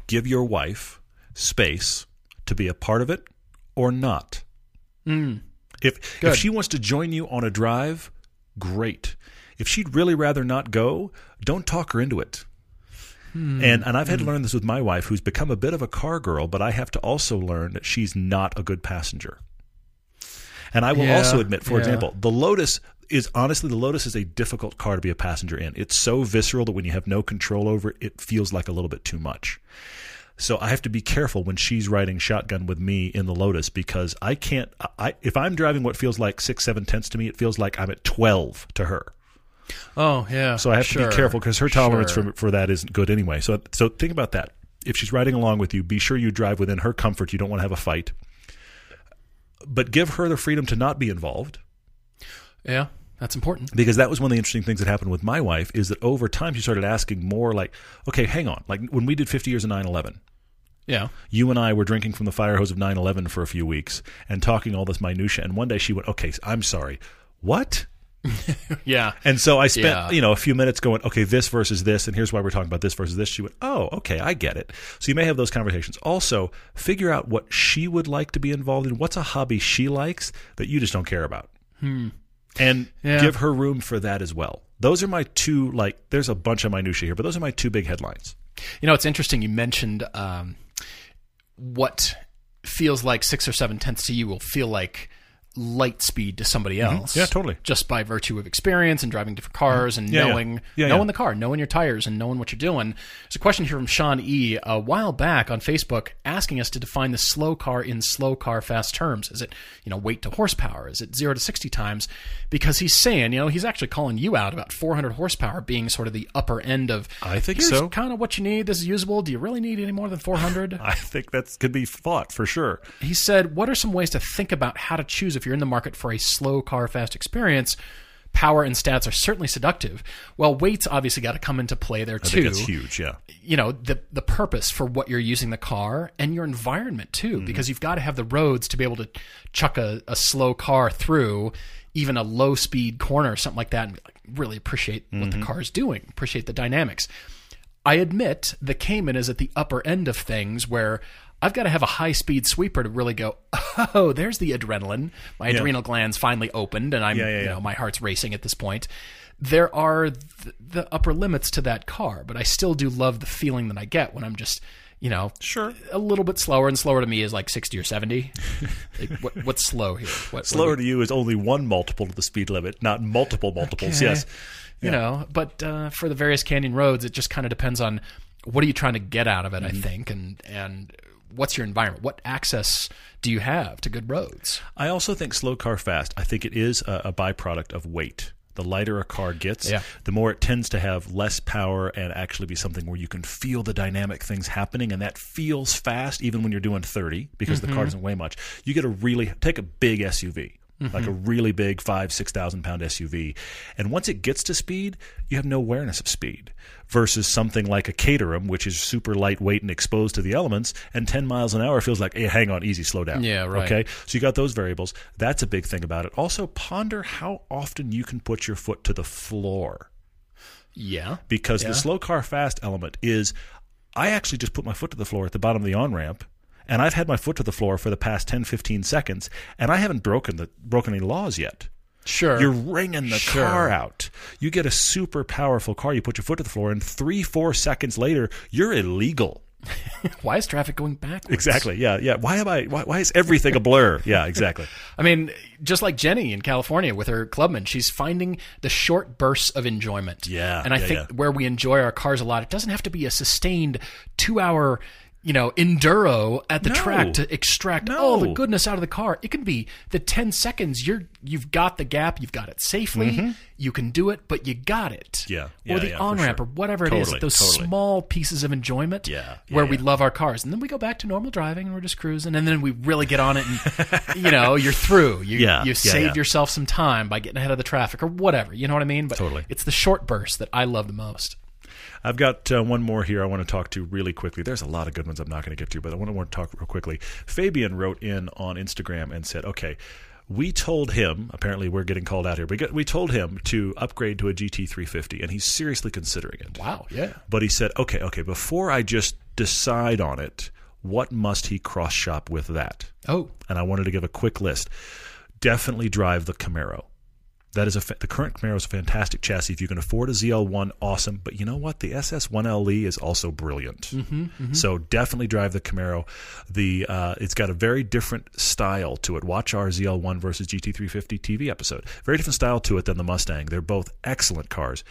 give your wife space to be a part of it or not. Mm. If Good. if she wants to join you on a drive, great. If she'd really rather not go, don't talk her into it. Hmm. And and I've had to hmm. learn this with my wife, who's become a bit of a car girl, but I have to also learn that she's not a good passenger. And I will Yeah, also admit, for yeah. example, the Lotus is honestly the Lotus is a difficult car to be a passenger in. It's so visceral that when you have no control over it, it feels like a little bit too much. So I have to be careful when she's riding shotgun with me in the Lotus because I can't. I if I'm driving what feels like six, seven tenths to me, it feels like I'm at twelve to her. Oh yeah. So I have to be careful because her tolerance Sure. for for that isn't good anyway. So so think about that. If she's riding along with you, be sure you drive within her comfort. You don't want to have a fight, but give her the freedom to not be involved. Yeah, that's important. because that was one of the interesting things that happened with my wife is that over time she started asking more like okay hang on. Like when we did 50 years of 911 Yeah. you and i were drinking from the fire hose of 911 for a few weeks and talking all this minutia and one day she went okay i'm sorry. What? Yeah. and so i spent Yeah. you know a few minutes going okay this versus this and here's why we're talking about this versus this. She went oh okay i get it. So you may have those conversations. Also figure out what she would like to be involved in. What's a hobby she likes that you just don't care about hmm. And Yeah. give her room for that as well. Those are my two like. There's a bunch of minutia here, but those are my two big headlines. You know, it's interesting. You mentioned um, what feels like six or seven tenths to you will feel like light speed to somebody else. Mm-hmm. Yeah, totally. Just by virtue of experience and driving different cars and Yeah, knowing Yeah, knowing yeah. the car, knowing your tires, and knowing what you're doing. There's a question here from Sean E. a while back on Facebook asking us to define the slow car in slow car fast terms. Is it you know weight to horsepower? Is it zero to sixty times? Because he's saying you know he's actually calling you out about 400 horsepower being sort of the upper end of. I think here's so. Kind of what you need. This is usable. Do you really need any more than 400? I think that could be thought for sure. He said, What are some ways to think about how to choose if you're in the market for a slow car fast experience? Power and stats are certainly seductive. Well, weight's obviously got to come into play there too. it's huge. Yeah. You know, the the purpose for what you're using the car and your environment too, Mm-hmm. because you've got to have the roads to be able to chuck a, a slow car through even a low speed corner or something like that and like, really appreciate what Mm-hmm. the car's doing, appreciate the dynamics. I admit the Cayman is at the upper end of things where I've got to have a high speed sweeper to really go, oh, there's the adrenaline. My adrenal glands finally opened and I'm, Yeah, yeah, you yeah. know, my heart's racing at this point. There are th- the upper limits to that car, but I still do love the feeling that I get when I'm just, you know, Sure. a little bit slower and slower to me is like 60 or 70. like, what, what's slow here? What, Slower to you is only one multiple of the speed limit, not multiple multiples. Okay. Yes. you know but uh, for the various canyon roads it just kind of depends on what are you trying to get out of it Mm-hmm. i think and and what's your environment what access do you have to good roads I also think slow car fast. I think it is a, a byproduct of weight. The lighter a car gets, Yeah. the more it tends to have less power and actually be something where you can feel the dynamic things happening, and that feels fast even when you're doing 30 because mm-hmm. the car doesn't weigh much. You get a really take a big SUV. Like a mm-hmm. really big five, six thousand pound SUV. And once it gets to speed, you have no awareness of speed. Versus something like a Caterham, which is super lightweight and exposed to the elements, and 10 miles an hour feels like, hey, hang on, easy, slow down. Yeah, right. Okay. So you got those variables. That's a big thing about it. Also, ponder how often you can put your foot to the floor yeah because Yeah. the slow car fast element is I actually just put my foot to the floor at the bottom of the on ramp. And I've had my foot to the floor for the past 10, 15 seconds, and I haven't broken the broken any laws yet. sure You're ringing the Sure. car out. You get a super powerful car, you put your foot to the floor, and three, four seconds later, you're illegal. why is traffic going backwards Exactly. Yeah. Yeah. Why am I? Why, why is everything a blur? Yeah. Exactly. I mean, just like Jenny in California with her clubman, she's finding the short bursts of enjoyment. Yeah, And I yeah, think yeah. where we enjoy our cars a lot, it doesn't have to be a sustained two hour, you know, enduro at the No. track to extract No. all the goodness out of the car. It can be the 10 seconds you're you've got the gap, you've got it safely, you can do it, but you got it. Mm-hmm. Yeah, or the yeah, on ramp sure. or whatever it is. Those totally. small pieces of enjoyment Yeah, yeah, where we love our cars. And then we go back to normal driving and we're just cruising and then we really get on it and you know, you're through. You Yeah, you yeah, saved yeah. yourself some time by getting ahead of the traffic or whatever. You know what I mean? But Totally. it's the short bursts that I love the most. I've got uh, one more here I want to talk to really quickly. There's a lot of good ones I'm not going to get to, but I want to, talk real quickly. Fabian wrote in on Instagram and said, okay, we told him, apparently we're getting called out here, but get- we told him to upgrade to a GT350, and he's seriously considering it. Wow, yeah. But he said, okay, okay, before I just decide on it, what must he cross shop with that? Oh, and I wanted to give a quick list. Definitely drive the Camaro. That is a fa- the current Camaro is a fantastic chassis. If you can afford a ZL1, awesome. But you know what? The SS1LE E is also brilliant. Mm-hmm, So definitely drive the Camaro. The uh, it's got a very different style to it. Watch our ZL1 versus GT350 TV episode. Very different style to it than the Mustang. They're both excellent cars.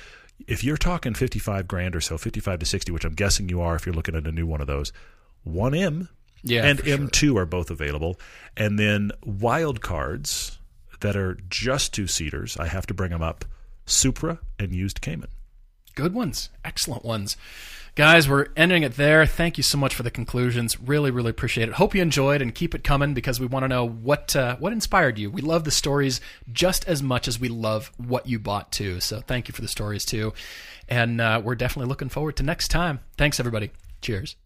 If you're talking 55 grand or so, 55 to 60, which I'm guessing you are if you're looking at a new one of those, 1M Yeah, and. M2 are both available. And then wild cards that are just two seaters, I have to bring them up Supra and used Cayman. good ones. Excellent ones. Guys, we're ending it there. Thank you so much for the conclusions. Really, really appreciate it. Hope you enjoyed and keep it coming because we want to know what uh, what inspired you. We love the stories just as much as we love what you bought too. So thank you for the stories too. And uh, we're definitely looking forward to next time. Thanks, everybody. Cheers.